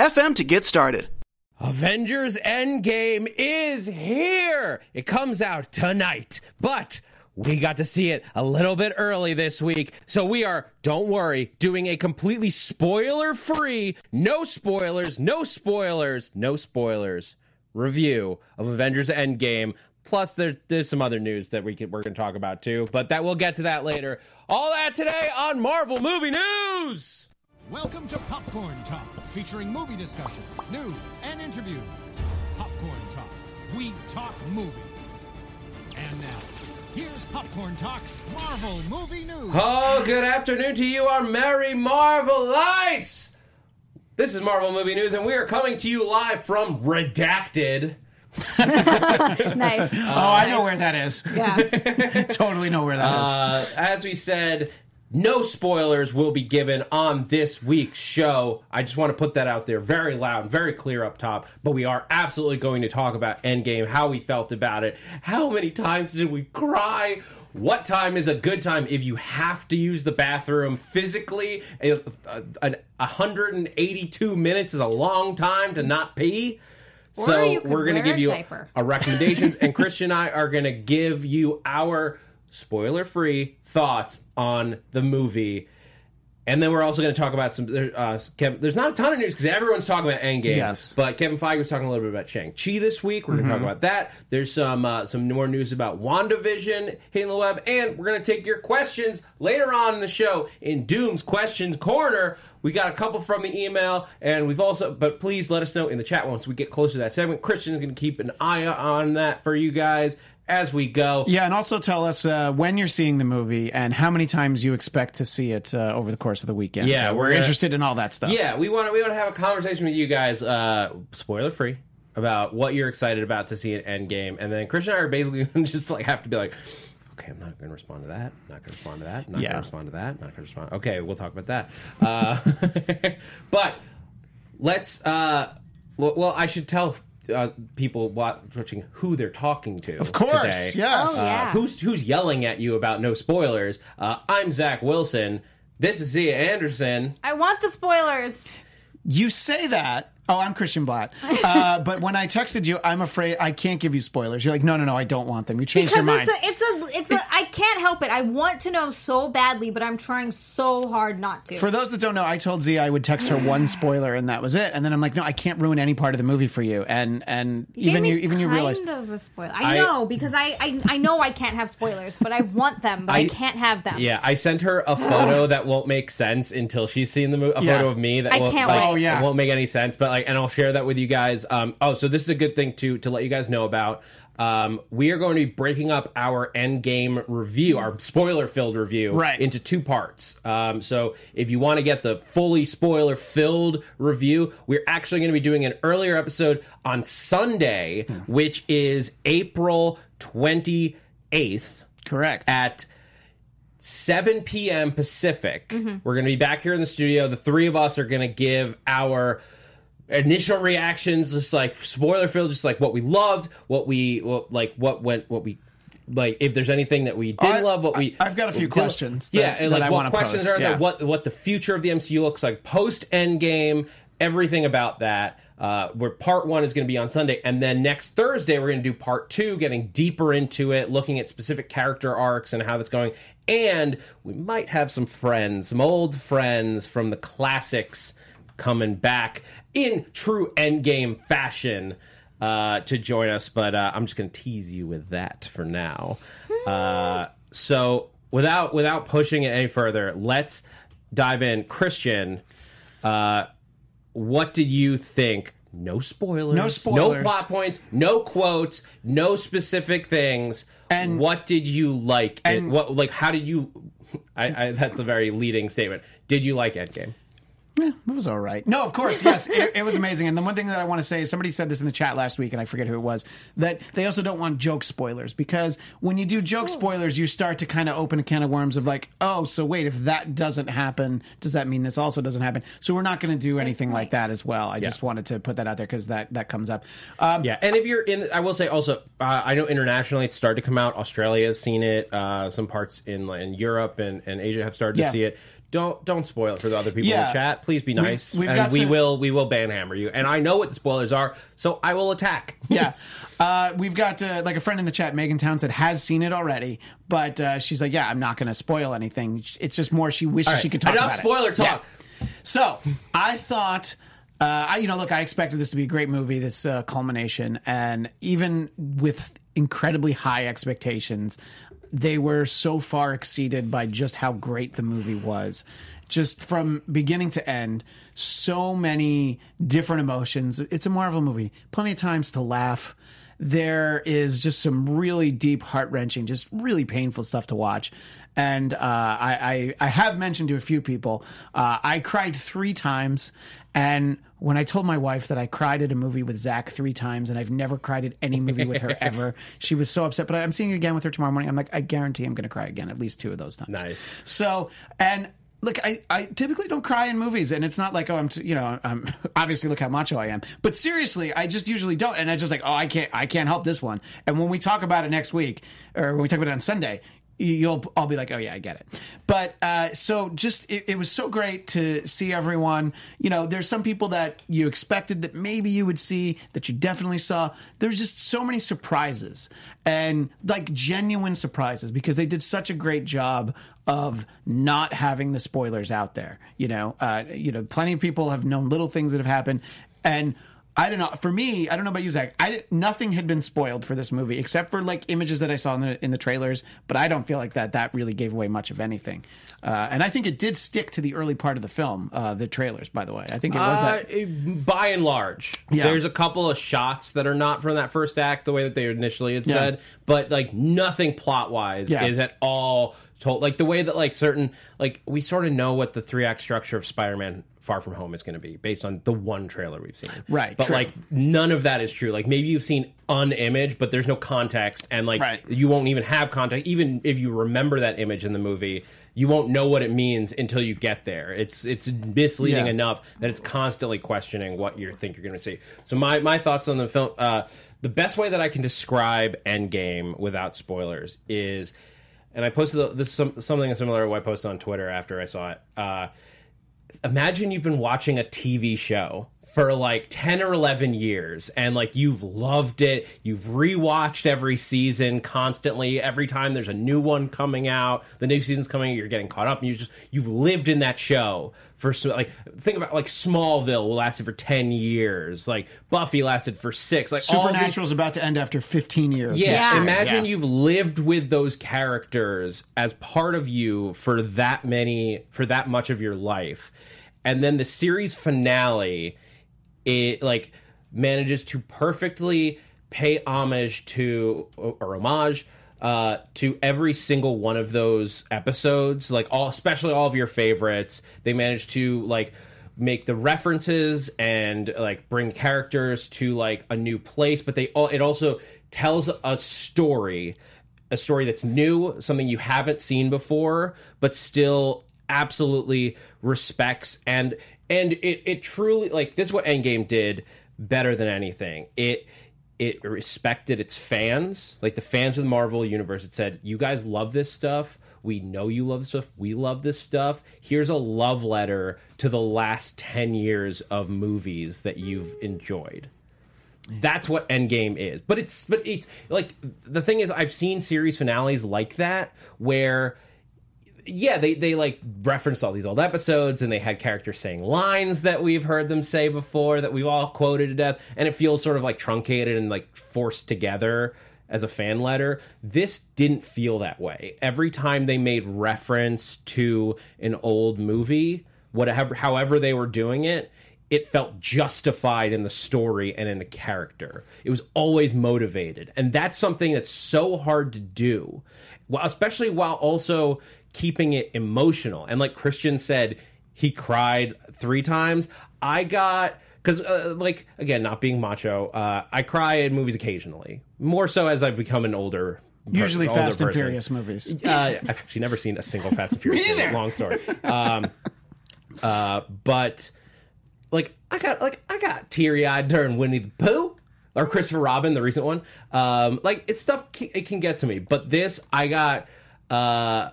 anchor.fm to get started. Avengers Endgame is here. It comes out tonight, but we got to see it a little bit early this week. So we are, don't worry, doing a completely spoiler free, no spoilers, no spoilers, no spoilers review of Avengers Endgame. Plus, there, there's some other news that we can, we're going to talk about too, but that we'll get to that later. All that today on Marvel Movie News. Welcome to Popcorn Talk, featuring movie discussion, news, and interviews. Popcorn Talk, we talk movies. And now, here's Popcorn Talk's Marvel Movie News. Oh, good afternoon to you, our merry Marvelites! This is Marvel Movie News, and we are coming to you live from Redacted. nice. Oh, I know where that is. Yeah. totally know where that is. Uh, as we said, no spoilers will be given on this week's show. I just want to put that out there very loud, very clear up top. But we are absolutely going to talk about Endgame, how we felt about it, how many times did we cry, what time is a good time if you have to use the bathroom physically. Uh, a- a- an 182 minutes is a long time to not pee. Or so we're going to give you diaper. our recommendations, and Christian and I are going to give you our spoiler-free thoughts on the movie. And then we're also going to talk about some. there- Uh, Kevin, there's not a ton of news because everyone's talking about Endgame. Yes. But Kevin Feige was talking a little bit about Shang Chi this week. We're going to talk about that. There's some uh, some more news about WandaVision hitting the web, and we're going to take your questions later on in the show in Doom's Questions Corner. We got a couple from the email, and we've also. But please let us know in the chat once we get closer to that segment. Christian's going to keep an eye on that for you guys as we go. yeah, and also tell us uh, when you're seeing the movie and how many times you expect to see it uh, over the course of the weekend. Yeah, we're we're interested in all that stuff. Yeah, we want to we want to have a conversation with you guys, uh, spoiler free, about what you're excited about to see at Endgame, and then Christian and I are basically just like have to be like, okay, I'm not going to respond to that, not going to respond to that, not going to respond to that, not going to respond. Okay, we'll talk about that. Uh, but let's. Uh, well, well, I should tell. Uh, people watching who they're talking to. Of course, today. yes. Oh, yeah. Uh, who's who's yelling at you about no spoilers? Uh, I'm Zach Wilson. This is Zia Anderson. I want the spoilers. You say that. Oh, I'm Christian Blatt. Uh, but when I texted you, I'm afraid I can't give you spoilers. You're like, no, no, no, I don't want them. You changed Because your mind. it's a, it's a, it's a. I can't help it. I want to know so badly, but I'm trying so hard not to. For those that don't know, I told Z I would text her one spoiler and that was it. And then I'm like, no, I can't ruin any part of the movie for you. And and Gave even you even you kind of a spoiler. I, I- know because I, I I know I can't have spoilers, but I want them, but I, I- can't have them. Yeah, I sent her a photo that won't make sense until she's seen the movie. A Yeah. photo of me that I won't, can't like, wait. Oh, yeah. won't make any sense. But like, and I'll share that with you guys. Um, oh, so this is a good thing to to let you guys know about. Um, we are going to be breaking up our end game review, our spoiler filled review, Right. into two parts. Um, so if you want to get the fully spoiler filled review, we're actually going to be doing an earlier episode on Sunday, which is April twenty eighth correct. at 7 p.m. Pacific. We're going to be back here in the studio. The three of us are going to give our initial reactions, just like spoiler filled, just like what we loved, what we what, like, what went, what we. Like if there's anything that we didn't I- love, what we I- I've got a few questions yeah, that- and that like I what questions pose, are there? yeah. What what the future of the MCU looks like post Endgame, everything about that. Uh, where part one is going to be on Sunday, and then next Thursday we're going to do part two, getting deeper into it, looking at specific character arcs and how that's going. And we might have some friends, some old friends from the classics, coming back in true Endgame fashion uh, to join us. But uh, I'm just going to tease you with that for now. Uh, so without without pushing it any further, let's dive in. Christian, uh, what did you think? No spoilers. No spoilers. No plot points. No quotes. No specific things. And- what did you like? and- what like? How did you? I, I, that's a very leading statement. Did you like Endgame? Eh, it was all right. No, of course, yes, it, it was amazing. And the one thing that I want to say is somebody said this in the chat last week, and I forget who it was, that they also don't want joke spoilers because when you do joke spoilers, you start to kind of open a can of worms of like, oh, so wait, if that doesn't happen, does that mean this also doesn't happen? So we're not going to do anything like that as well. I just wanted to put that out there because that that comes up. Um, Yeah, and if you're in, I will say also, uh, I know internationally it's started to come out. Australia has seen it. Uh, some parts in in Europe and, and Asia have started Yeah. to see it. Don't don't spoil it for the other people in the chat. Please be nice, we've and we some- will we will banhammer you. And I know what the spoilers are, so I will attack. yeah. Uh, we've got uh, like a friend in the chat, Megan Townsend, has seen it already, but uh, she's like, "Yeah, I'm not going to spoil anything. It's just more she wishes she could talk Enough about it." spoiler talk. Yeah. So I thought, uh, I, you know, look, I expected this to be a great movie, this uh, culmination, and even with incredibly high expectations, they were so far exceeded by just how great the movie was. Just from beginning to end, so many different emotions. It's a Marvel movie. Plenty of times to laugh. There is just some really deep, heart wrenching, just really painful stuff to watch. And uh, I, I, I have mentioned to a few people, uh, I cried three times. And when I told my wife that I cried at a movie with Zach three times and I've never cried at any movie with her ever, she was so upset. But I'm seeing it again with her tomorrow morning. I'm like, I guarantee I'm going to cry again at least two of those times. Nice. So, and look, I, I typically don't cry in movies, and it's not like oh I'm t- you know I'm obviously look how macho I am, but seriously, I just usually don't, and I just like oh I can't I can't help this one. And when we talk about it next week, or when we talk about it on Sunday. You'll, I'll be like, oh yeah, I get it. But uh, so just, it, it was so great to see everyone. You know, there's some people that you expected that maybe you would see that you definitely saw. There's just so many surprises and like genuine surprises because they did such a great job of not having the spoilers out there. You know, uh, you know, plenty of people have known little things that have happened, and I don't know. For me, I don't know about you, Zach. I nothing had been spoiled for this movie except for like images that I saw in the in the trailers. But I don't feel like that that really gave away much of anything. Uh, and I think it did stick to the early part of the film, uh, the trailers. By the way, I think it was Uh, that. by and large, Yeah. there's a couple of shots that are not from that first act, the way that they initially had Yeah. said, but like nothing plot wise Yeah. is at all told. Like the way that like certain like we sort of know what the three act structure of Spider-Man Far From Home is going to be based on the one trailer we've seen. Right, but true. like none of that is true. Like maybe you've seen an image, but there's no context, and like Right. you won't even have context. Even if you remember that image in the movie. You won't know what it means until you get there. It's it's misleading Yeah. enough that it's constantly questioning what you think you're going to see. So my my thoughts on the film. Uh, the best way that I can describe Endgame without spoilers is, and I posted this some, something similar. I posted on Twitter after I saw it. Uh, imagine you've been watching a TV show for like 10 or 11 years and like you've loved it you've rewatched every season constantly every time there's a new one coming out the new season's coming you're getting caught up and you just you've lived in that show for like think about like smallville lasted for 10 years like buffy lasted for six like all these- Supernatural is about to end after 15 years. yeah, Yeah. imagine Yeah. you've lived with those characters as part of you for that many for that much of your life. And then the series finale it like manages to perfectly pay homage to or homage uh, to every single one of those episodes, like all, especially all of your favorites. They manage to like make the references and like bring characters to like a new place, but they all it also tells a story, a story that's new, something you haven't seen before, but still absolutely respects and and it it truly like this is what Endgame did better than anything. It it respected its fans, like the fans of the Marvel universe. It said, "You guys love this stuff. We know you love this stuff. We love this stuff. Here's a love letter to the last 10 years of movies that you've enjoyed." That's what Endgame is. But it's but it's like the thing is I've seen series finales like that where yeah, they they like referenced all these old episodes and they had characters saying lines that we've heard them say before that we've all quoted to death and it feels sort of like truncated and like forced together as a fan letter. This didn't feel that way. Every time they made reference to an old movie, whatever however they were doing it, it felt justified in the story and in the character. It was always motivated. And that's something that's so hard to do, especially while also keeping it emotional. And like Christian said, he cried three times. I got because uh, like again, not being macho, uh, I cry in movies occasionally. More so as I've become an older. Usually older Fast and. Furious movies. Uh, I've actually never seen a single Fast and Furious. movie. Long story. Um, uh, but like I got like I got teary eyed during Winnie the Pooh or Christopher Robin, the recent one. Um, like it's stuff it can get to me, but this I got uh,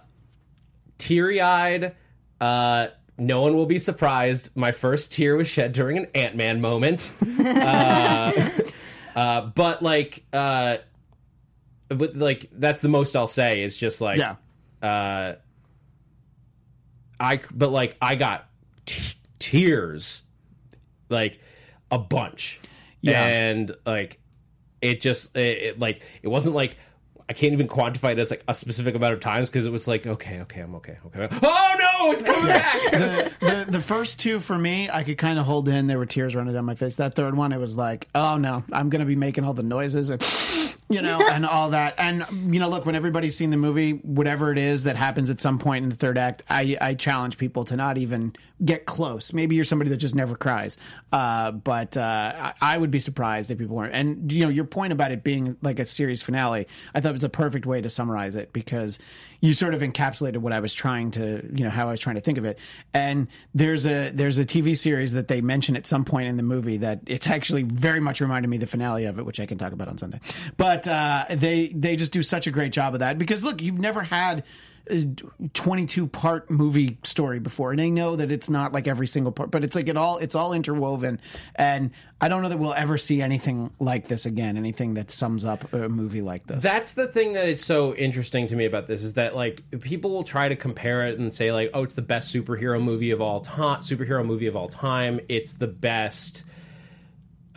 teary eyed. Uh, no one will be surprised. My first tear was shed during an Ant Man moment. uh, uh, but like, uh, but like that's the most I'll say. Is just like, Yeah. uh, I but like I got t- tears, like a bunch, Yeah. and like it just it, it like it wasn't like I can't even quantify it as like a specific amount of times because it was like okay okay I'm okay okay oh no it's coming back the, the the first two for me, I could kind of hold in. There were tears running down my face. That third one, it was like, oh no, I'm gonna be making all the noises and you know and all that. And you know, look, when everybody's seen the movie, whatever it is that happens at some point in the third act, I I challenge people to not even get close. Maybe you're somebody that just never cries, uh, but uh, I, would be surprised if people weren't. And you know, your point about it being like a series finale, I thought it was a perfect way to summarize it because you sort of encapsulated what I was trying to, you know, how I was trying to think of it. And there's a there's a TV series that they mention at some point in the movie that it's actually very much reminded me the finale of it, which I can talk about on Sunday. But uh, they they just do such a great job of that because look, you've never had. a 22 part movie story before and they know that it's not like every single part but it's like it all it's all interwoven and i don't know that we'll ever see anything like this again anything that sums up a movie like this That's the thing that is so interesting to me about this is that like people will try to compare it and say like, oh, it's the best superhero movie of all time, superhero movie of all time. It's the best.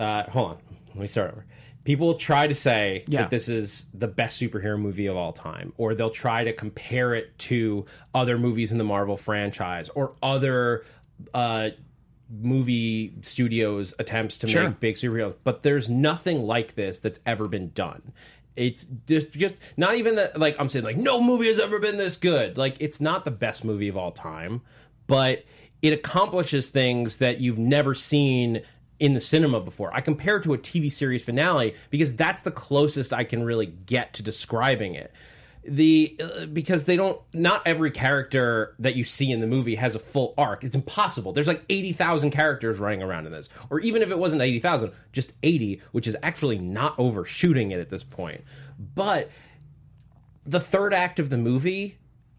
Uh, hold on, let me start over. People try to say Yeah. that this is the best superhero movie of all time, or they'll try to compare it to other movies in the Marvel franchise or other uh, movie studios' attempts to Sure. make big superheroes. But there's nothing like this that's ever been done. It's just, just not even that. Like I'm saying, like no movie has ever been this good. Like it's not the best movie of all time, but it accomplishes things that you've never seen in the cinema before. I compare it to a TV series finale because that's the closest I can really get to describing it. The uh, because they don't not every character that you see in the movie has a full arc. It's impossible. There's like 80,000 characters running around in this. Or even if it wasn't 80,000, just 80, which is actually not overshooting it at this point. But the third act of the movie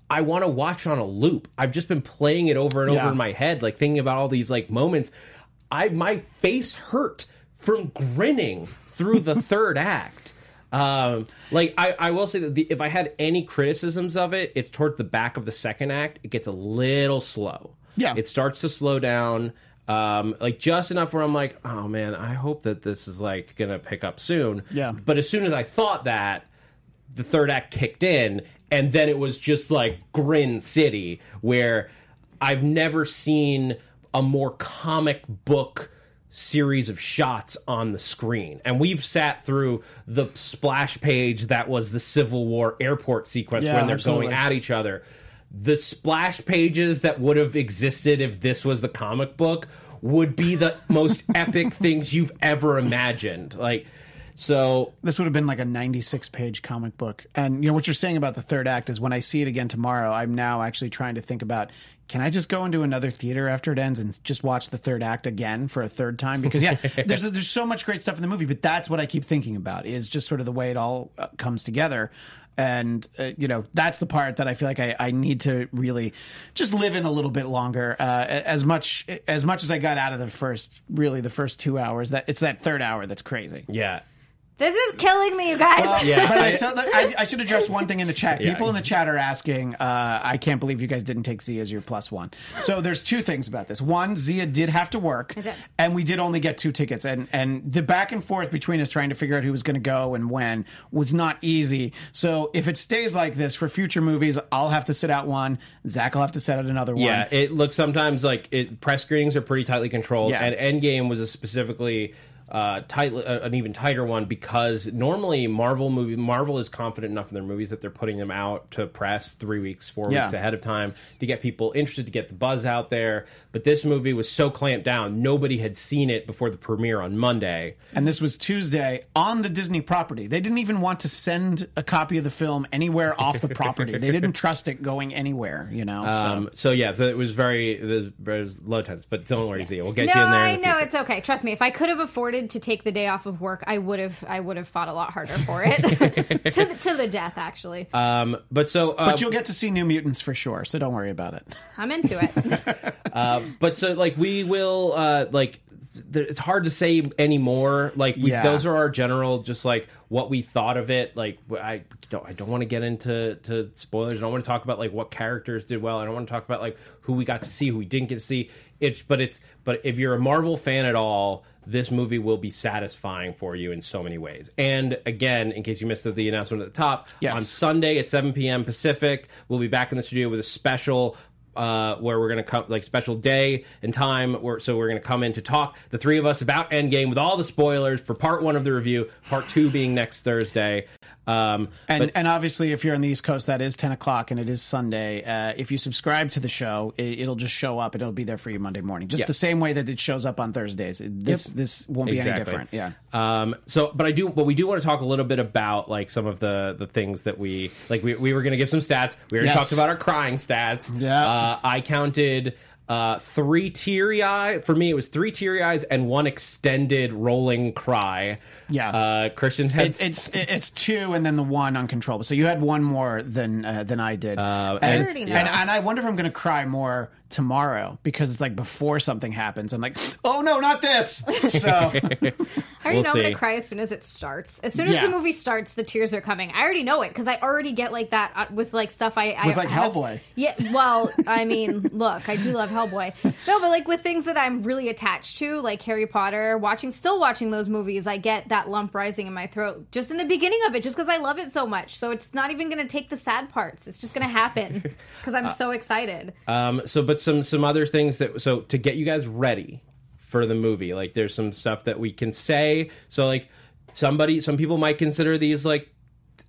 I want to watch on a loop. I've just been playing it over and Yeah. over in my head, like thinking about all these like moments. I my face hurt from grinning through the third act. Um, like I, I will say that the, if I had any criticisms of it, it's towards the back of the second act. It gets a little slow. Yeah. it starts to slow down. Um, like just enough where I'm like, oh man, I hope that this is like gonna pick up soon. Yeah. But as soon as I thought that, the third act kicked in, and then it was just like Grin City, where I've never seen a more comic book series of shots on the screen. And we've sat through the splash page that was the Civil War airport sequence Yeah, when they're absolutely. going at each other. The splash pages that would have existed if this was the comic book would be the most epic things you've ever imagined. Like, so this would have been like a 96 page comic book and you know what you're saying about the third act is when i see it again tomorrow i'm now actually trying to think about can i just go into another theater after it ends and just watch the third act again for a third time because yeah there's there's so much great stuff in the movie but that's what i keep thinking about is just sort of the way it all uh, comes together and uh, you know that's the part that I feel like I, I need to really just live in a little bit longer. Uh, as much as much as I got out of the first, really the first two hours, that it's that third hour that's crazy. yeah. This is killing me, you guys. Yeah. By the so look, I, I should address one thing in the chat. Yeah. People in the chat are asking, uh, I can't believe you guys didn't take Zia as your plus one. So there's two things about this. One, Zia did have to work, and we did only get two tickets. And, and the back and forth between us trying to figure out who was going to go and when was not easy. So if it stays like this for future movies, I'll have to sit out one. Zach will have to sit out another one. Yeah, it looks sometimes like it, press screenings are pretty tightly controlled, Yeah. and Endgame was a specifically uh, tight, uh, an even tighter one because normally Marvel movie Marvel is confident enough in their movies that they're putting them out to press three weeks, four Yeah. weeks ahead of time to get people interested, to get the buzz out there. But this movie was so clamped down, nobody had seen it before the premiere on Monday. And this was Tuesday on the Disney property. They didn't even want to send a copy of the film anywhere off the property. They didn't trust it going anywhere, you know. Um, so yeah, it was very it was, it was low tense. But don't worry, Zia, we'll get No, you in there. I in the know future. it's okay. Trust me. If I could have afforded to take the day off of work, I would have. I would have fought a lot harder for it to the, to the death. Actually, Um, but so uh, but you'll get to see New Mutants for sure, so don't worry about it. I'm into it. but so like we will uh like th- it's hard to say anymore like we Yeah. those are our general just like what we thought of it like i don't i don't want to get into to spoilers i don't want to talk about like what characters did well i don't want to talk about like who we got to see who we didn't get to see it's but it's but if you're a marvel fan at all this movie will be satisfying for you in so many ways. And again, in case you missed the announcement at the top, Yes. on Sunday at 7 p.m. Pacific, we'll be back in the studio with a special uh, where we're going to come like special day and time. Where, so we're going to come in to talk the three of us about Endgame with all the spoilers for part one of the review. Part two being next Thursday. Um, And but and obviously, if you're on the East Coast, that is ten o'clock, and it is Sunday. Uh, if you subscribe to the show, it, it'll just show up, and it'll be there for you Monday morning, just Yeah. the same way that it shows up on Thursdays. This this won't be any different. Yeah. Um, so, but I do, but we do want to talk a little bit about like some of the the things that we like. We, we were going to give some stats. We already Yes. talked about our crying stats. Yeah. Uh, I counted uh, three teary eye. For me, it was three teary eyes and one extended rolling cry. Yeah. Uh, Christian had It, it's it's two, and then the one uncontrollable. So you had one more than uh, than I did. Uh, and, I already know. and and I wonder if I'm going to cry more tomorrow because it's like before something happens. I'm like, oh no, not this. So I already We'll know I'm gonna cry as soon as it starts. As soon as Yeah. the movie starts, the tears are coming. I already know it because I already get like that uh, with like stuff I, I With, like, have- Hellboy. Yeah, well, I mean, look, I do love Hellboy. No, but like with things that I'm really attached to, like Harry Potter, watching, still watching those movies, I get that lump rising in my throat just in the beginning of it, just because I love it so much. So it's not even gonna take the sad parts. It's just gonna happen because I'm so excited. Um, so, but some some other things that so to get you guys ready for the movie, like there's some stuff that we can say. So, like somebody, some people might consider these like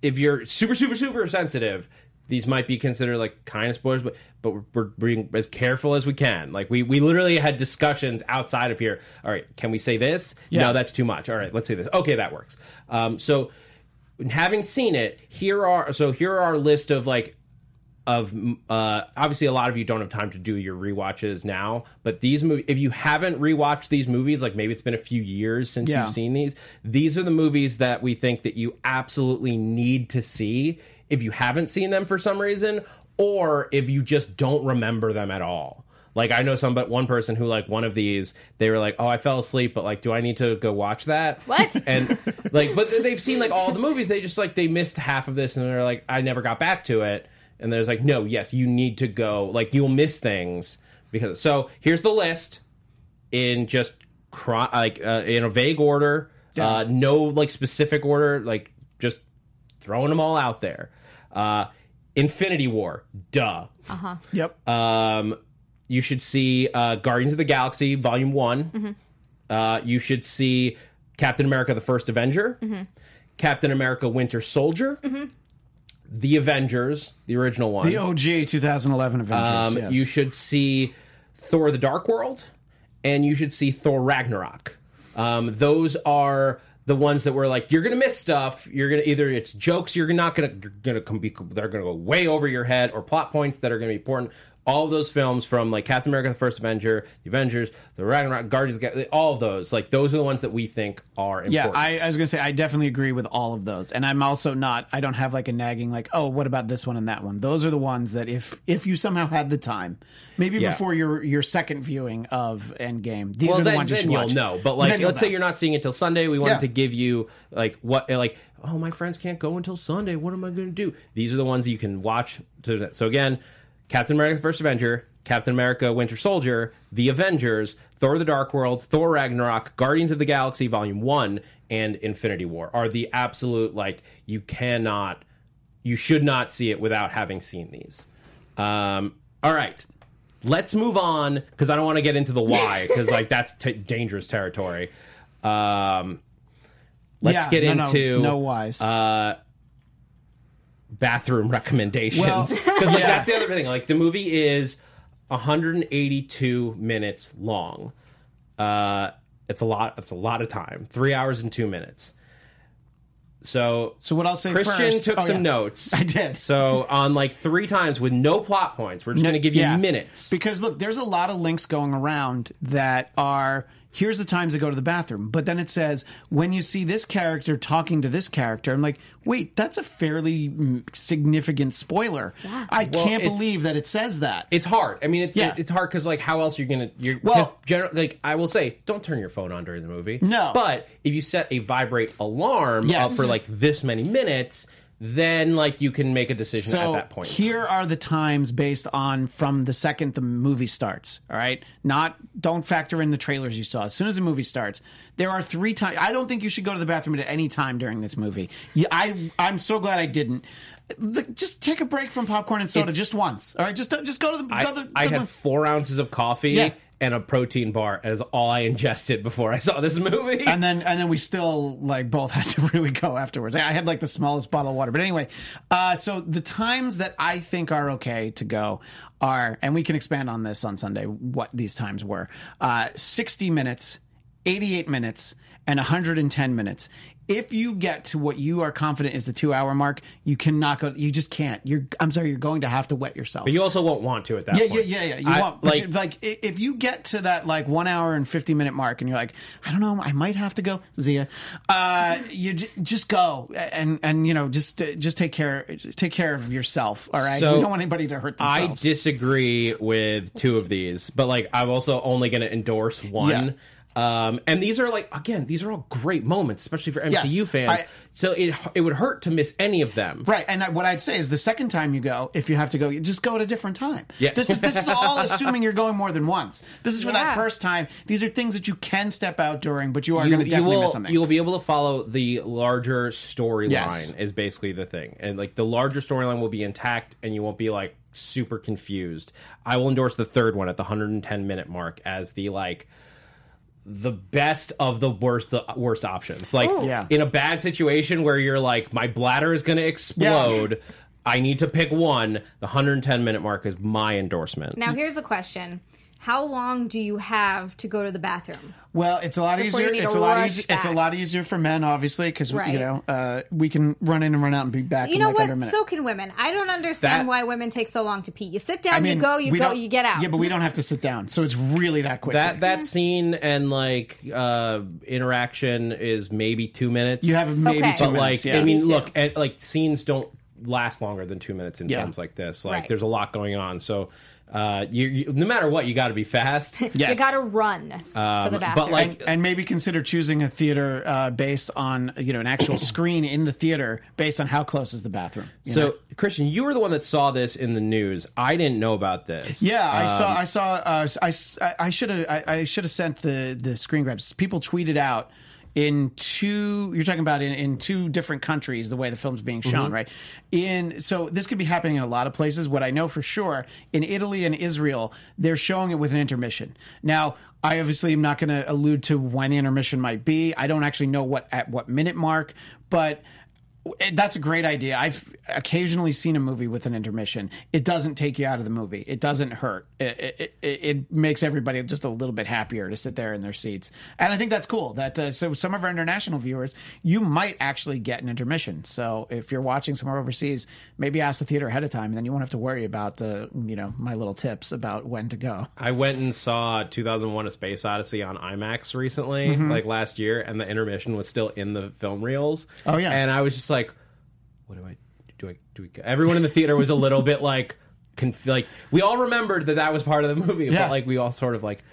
if you're super super super sensitive. These might be considered like kind of spoilers, but but we're, we're being as careful as we can. Like we we literally had discussions outside of here. All right, can we say this? Yeah. No, that's too much. All right, let's say this. Okay, that works. Um, so having seen it, here are so here are our list of like of uh obviously a lot of you don't have time to do your rewatches now but these movies if you haven't rewatched these movies like maybe it's been a few years since Yeah. you've seen these these are the movies that we think that you absolutely need to see if you haven't seen them for some reason or if you just don't remember them at all like I know some, but one person who like one of these, they were like, "Oh, I fell asleep, but like, do I need to go watch that?" What? And like, but they've seen like all the movies. They just like they missed half of this, and they're like, "I never got back to it." And there's like, "No, yes, you need to go. Like, you'll miss things because." So here's the list in just chron- like uh, in a vague order, uh, no like specific order, like just throwing them all out there. Uh, Infinity War, duh. yep. Um, you should see uh, Guardians of the Galaxy Volume One. Uh, you should see Captain America: The First Avenger, Captain America: Winter Soldier, The Avengers, the original one. the OG 2011 Avengers. um, yes. You should see Thor: The Dark World, and you should see Thor: Ragnarok. Um, those are the ones that were like you're gonna miss stuff. You're gonna either it's jokes you're not gonna you're gonna be they're gonna go way over your head, or plot points that are gonna be important. All of those films from like Captain America: The First Avenger, The Avengers, The Ragnarok, Guardians, of the all of those like those are the ones that we think are important. Yeah, I, I was gonna say I definitely agree with all of those, and I'm also not. I don't have like a nagging like, oh, what about this one and that one? Those are the ones that if if you somehow had the time, maybe Yeah. before your your second viewing of Endgame, these well, are the then, ones you should you'll watch. know. But like, let's say you're not seeing it till Sunday. We wanted Yeah. to give you like what like. Oh, my friends can't go until Sunday. What am I going to do? These are the ones that you can watch. To, so again, Captain America: First Avenger, Captain America: Winter Soldier, The Avengers, Thor: The Dark World, Thor: Ragnarok, Guardians of the Galaxy Volume One, and Infinity War are the absolute like you cannot, you should not see it without having seen these. Um, all right, let's move on because I don't want to get into the why because like that's t- dangerous territory. Um, let's Yeah, get no, no, into no wise. uh, bathroom recommendations Well, because like yeah. that's the other thing. Like the movie is 182 minutes long. Uh, it's a lot. It's a lot of time. Three hours and two minutes. So, So what I'll say Christian first- took oh, some yeah. notes. I did. So on like three times with no plot points, we're just going to give you Yeah. minutes. Because look, there's a lot of links going around that are here's the times to go to the bathroom. But then it says when you see this character talking to this character, I'm like, wait, that's a fairly significant spoiler. I Well, can't believe that it says that. It's hard. I mean, it's Yeah. it's hard because like how else are you gonna you're Well- gener- like I will say don't turn your phone on during the movie. No. but if you set a vibrate alarm Yes. up for like this many minutes, then like you can make a decision so at that point. here are the times based on from the second the movie starts. All right, not don't factor in the trailers you saw. As soon as the movie starts, there are three times. I don't think you should go to the bathroom at any time during this movie. Yeah, I I'm so glad I didn't. Look, just take a break from popcorn and soda It's- just once. All right, just just go to the. I, go to the I had four ounces of coffee Yeah. And a protein bar as all I ingested before I saw this movie. and then and then we still like both had to really go afterwards. I had like the smallest bottle of water, but anyway. Uh, so the times that I think are okay to go are, and we can expand on this on Sunday. What these times were: uh, sixty minutes, eighty-eight minutes, and one hundred and ten minutes. If you get to what you are confident is the two-hour mark, you cannot go. You just can't. You're. I'm sorry. You're going to have to wet yourself. but you also won't want to at that Yeah, point. yeah, yeah, yeah. You I- but like you- like if you get to that like one hour and fifty minute mark, and you're like, I don't know, I might have to go, Zia. Uh, you j- just go and and you know just uh, just take care take care of yourself. All right, So, we don't want anybody to hurt themselves. I disagree with two of these, but like I'm also only going to endorse one. Um, and these are like again, these are all great moments, especially for MCU Yes, fans. I- so it it would hurt to miss any of them. Right, and I- what I'd say is the second time you go, if you have to go, you just go at a different time. Yeah. This is this is all assuming you're going more than once. This is for Yeah. that first time. These are things that you can step out during, but you are going to you definitely will miss something. you will be able to follow the larger storyline Yes. is basically the thing, and like the larger storyline will be intact, and you won't be like super confused. I will endorse the third one at the 110 minute mark as the like the best of the worst the worst options. Like Yeah. in a bad situation where you're like my bladder is going to explode. I need to pick one. The 110 minute mark is my endorsement. Now here's a question: How long do you have to go to the bathroom? Well, it's a lot Before easier. It's a lot rush easier. It's a lot easier for men, obviously, because Right. you know uh, we can run in and run out and be back. You in know like what? Under a minute. So can women. I don't understand That- why women take so long to pee. You sit down, I mean, you go, you go, you get out. Yeah, but we don't have to sit down, so it's really that quick. That that scene and like uh interaction is maybe two minutes. you have maybe Okay. two but minutes. like yeah. I mean, Me look, and, like scenes don't last longer than two minutes in Yeah. films like this. Like Right. there's a lot going on, so uh, you, you no matter what, you got to be fast. yes. You got to run to the but, like- and, and maybe consider choosing a theater uh, based on you know an actual screen in the theater based on how close is the bathroom. you know? So, Christian, you were the one that saw this in the news. I didn't know about this. Yeah, I saw. Um, I saw. Uh, I I should have. I, I should have sent the the screen grabs. People tweeted out in two. You're talking about in, in two different countries the way the film's being shown, Mm-hmm. right? In so this could be happening in a lot of places. What I know for sure in Italy and Israel, they're showing it with an intermission. Now, I obviously am not going to allude to when the intermission might be. I don't actually know what at what minute mark, but that's a great idea. I've occasionally seen a movie with an intermission. It doesn't take you out of the movie. It doesn't hurt. It, it, it, it makes everybody just a little bit happier to sit there in their seats. And I think that's cool. That uh, so some of our international viewers, you might actually get an intermission. So if you're watching somewhere overseas, maybe ask the theater ahead of time, and then you won't have to worry about uh, you know my little tips about when to go. I went and saw 2001: A Space Odyssey on IMAX recently, Mm-hmm. like last year, and the intermission was still in the film reels. Oh, yeah. and I was just like, "What do I do? I do? I, everyone in the theater was a little bit like, conf- like we all remembered that that was part of the movie, Yeah. but like we all sort of like."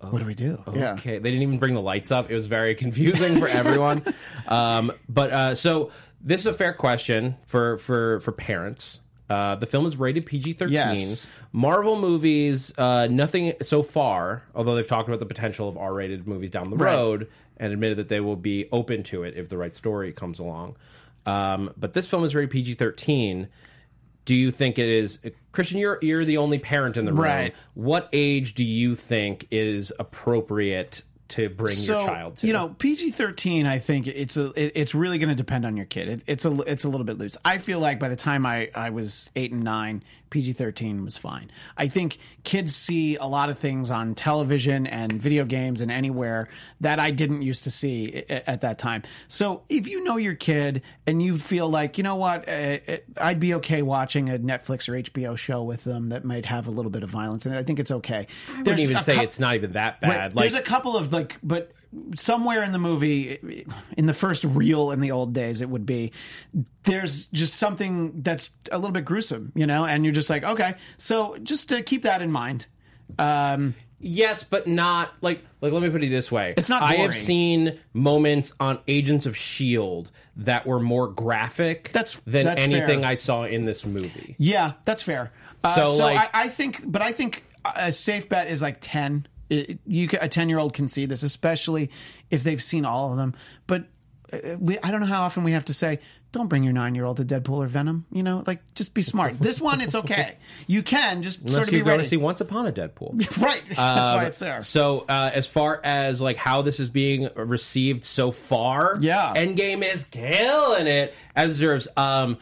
What do we do? Yeah. Okay, they didn't even bring the lights up. It was very confusing for everyone. um, but uh, so this is a fair question for for for parents. Uh, the film is rated PG thirteen. Yes. Marvel movies, uh, nothing so far. Although they've talked about the potential of R rated movies down the Right. road and admitted that they will be open to it if the right story comes along. Um, but this film is rated PG thirteen. Do you think it is Christian? You're you're the only parent in the room. Right. What age do you think is appropriate to bring so your child to. you know PG thirteen. I think it's a it, it's really going to depend on your kid. It, it's a it's a little bit loose. I feel like by the time I I was eight and nine, PG thirteen was fine. I think kids see a lot of things on television and video games and anywhere that I didn't used to see at, at that time. So if you know your kid and you feel like you know what, uh, I'd be okay watching a Netflix or HBO show with them that might have a little bit of violence, and I think it's okay. I wouldn't even say it's not even that bad. Right. Like There's a couple of like, but somewhere in the movie, in the first reel in the old days, it would be there's just something that's a little bit gruesome, you know, and you're just like, okay, so just to keep that in mind. Um, Yes, but not like like. Let me put it this way: It's not I have seen moments on Agents of Shield that were more graphic That's- than that's anything fair. I saw in this movie. yeah, that's fair. Uh, So, so like- I, I think, but I think a safe bet is like ten. It, you a ten year old can see this, especially if they've seen all of them. But uh, we, I don't know how often we have to say, "Don't bring your nine year old to Deadpool or Venom." You know, like just be smart. this one, it's okay. You can just Unless sort of you be go ready. to see Once Upon a Deadpool. right, that's why it's there. So, uh, as far as like how this is being received so far, Yeah. Endgame is killing it as deserves. Um,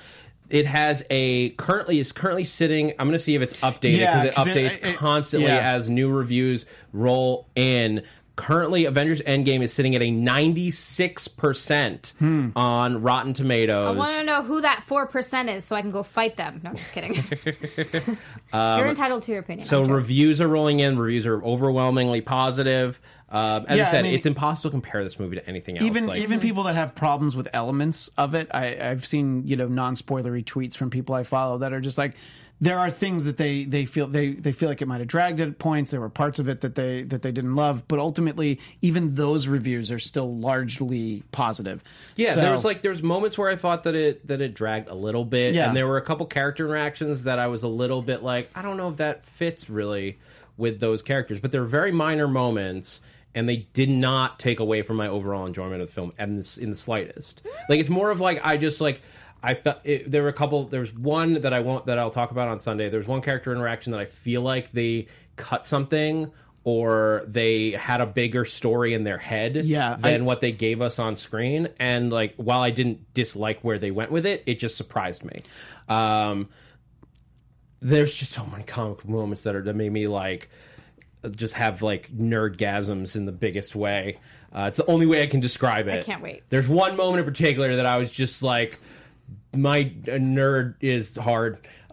it has a currently is currently sitting. I'm going to see if it's updated because it 'cause it- updates it- constantly yeah. as new reviews roll in. Currently, Avengers Endgame is sitting at a 96% Hmm. on Rotten Tomatoes. I want to know who that four percent is, so I can go fight them. No, I'm just kidding. You're entitled to your opinion. Um, So reviews are rolling in. Reviews are overwhelmingly positive. Um, as Yeah, I I said, mean- it's impossible to compare this movie to anything else. even Like, even people that have problems with elements of it, I, I've seen you know non spoilery tweets from people I follow that are just like there are things that they they feel they they feel like it might have dragged at points. There were parts of it that they that they didn't love, but ultimately even those reviews are still largely positive. yeah, So- there was like there was moments where I thought that it that it dragged a little bit, Yeah. and there were a couple character interactions that I was a little bit like I don't know if that fits really with those characters, but they're very minor moments. And they did not take away from my overall enjoyment of the film, and this in the slightest. Like it's more of like I just like I felt it, there were a couple. There was one that I won't that I'll talk about on Sunday. There's one character interaction that I feel like they cut something or they had a bigger story in their head Yeah, than I- what they gave us on screen. And like while I didn't dislike where they went with it, it just surprised me. Um, there's just so many comic moments that are that made me like just have like nerdgasms in the biggest way. Uh, it's the only way I can describe it. I can't wait. There's one moment in particular that I was just like, my uh, nerd is hard.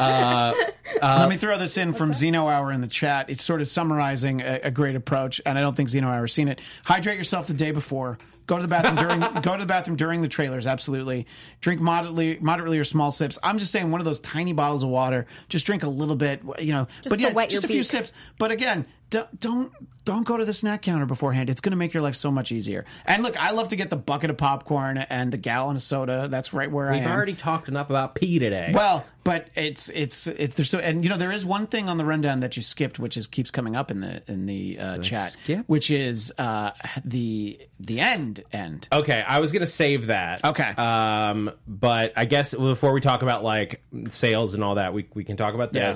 Uh, Let me throw this in from Zeno Hour in the chat. It's sort of summarizing a, a great approach, and I don't think Zeno Hour has seen it. Hydrate yourself the day before. Go to the bathroom during go to the bathroom during the trailers. Absolutely. Drink moderately, moderately or small sips. I'm just saying one of those tiny bottles of water. Just drink a little bit. You know, but to yeah, just a few sips. But again, don't don't don't go to the snack counter beforehand. It's going to make your life so much easier. And look, I love to get the bucket of popcorn and the gallon of soda. That's right where I we've am. already talked enough about pee today. Well, but it's it's it's there's so, and you know there is one thing on the rundown that you skipped, which is keeps coming up in the in the uh, chat, skip? which is uh, the the end end. Okay, I was gonna save that. Okay. Um, but I guess before we talk about like sales and all that, we we can talk about Yeah.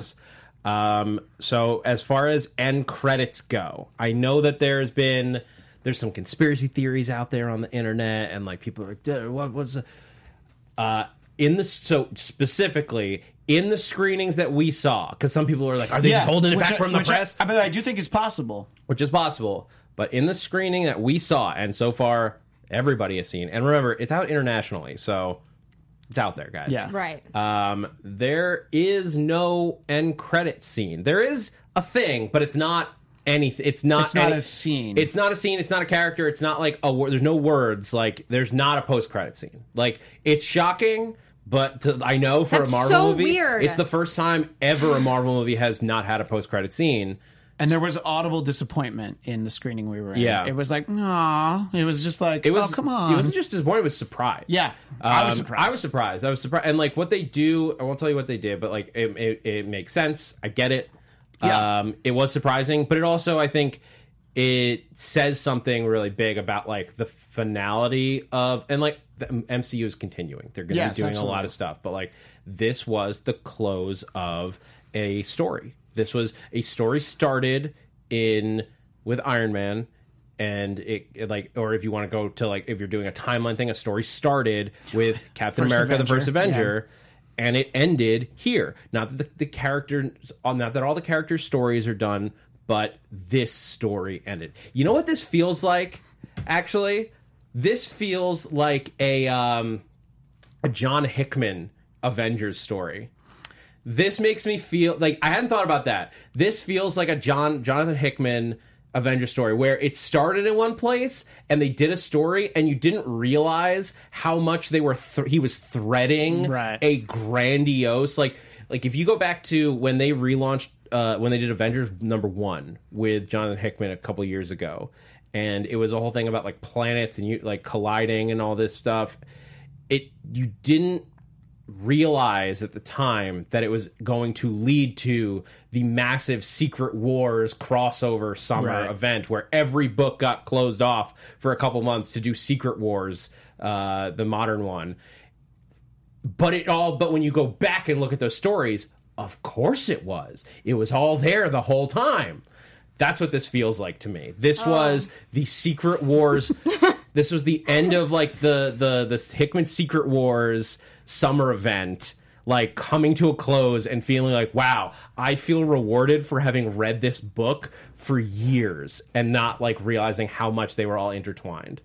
Um, so as far as end credits go, I know that there's been there's some conspiracy theories out there on the internet, and like people are like, what was uh, in the so specifically in the screenings that we saw because some people are like, are they just holding it back I- from the press? I, but I do think it's possible. which is possible. But in the screening that we saw, and so far everybody has seen, and remember, it's out internationally, so it's out there, guys. Yeah. right. Um, there is no end credit scene. There is a thing, but it's not anything. It's not. It's not any- a scene. It's not a scene. It's not a character. It's not like a. word. There's no words. Like there's not a post credit scene. Like it's shocking. But to, I know for That's a Marvel so movie, weird. it's the first time ever a Marvel movie has not had a post credit scene. And there was audible disappointment in the screening we were in. Yeah. it was like, no, it was just like, It was. oh come on, It wasn't just disappointed. It was surprise. Yeah, I was Um, surprised. I was surprised. I was surprised. And like what they do, I won't tell you what they did, but like it, it, it makes sense. I get it. Yeah. Um, it was surprising, but it also, I think, it says something really big about like the finality of and like the MCU is continuing. They're going to Yes, be doing a lot of stuff, but like this was the close of a story. This was a story started in with Iron Man. And it, it, like, or if you want to go to like, if you're doing a timeline thing, a story started with Captain First America, the first Avenger, and it ended here. Not that the, the characters, uh, not that all the characters' stories are done, but this story ended. You know what this feels like? Actually, this feels like a um, a John Hickman Avengers story. This makes me feel like I hadn't thought about that. This feels like a John Jonathan Hickman Avenger story where it started in one place and they did a story and you didn't realize how much they were th- he was threading Right. a grandiose like like if you go back to when they relaunched uh, when they did Avengers number one with Jonathan Hickman a couple years ago and it was a whole thing about like planets and you like colliding and all this stuff it you didn't realize at the time that it was going to lead to the massive Secret Wars crossover summer Right. event where every book got closed off for a couple months to do Secret Wars, uh, the modern one. But it all, but when you go back and look at those stories, of course it was. It was all there the whole time. That's what this feels like to me. This was the Secret Wars. this was the end of like the the the Hickman Secret Wars summer event, like coming to a close and feeling like, wow, I feel rewarded for having read this book for years and not like realizing how much they were all intertwined.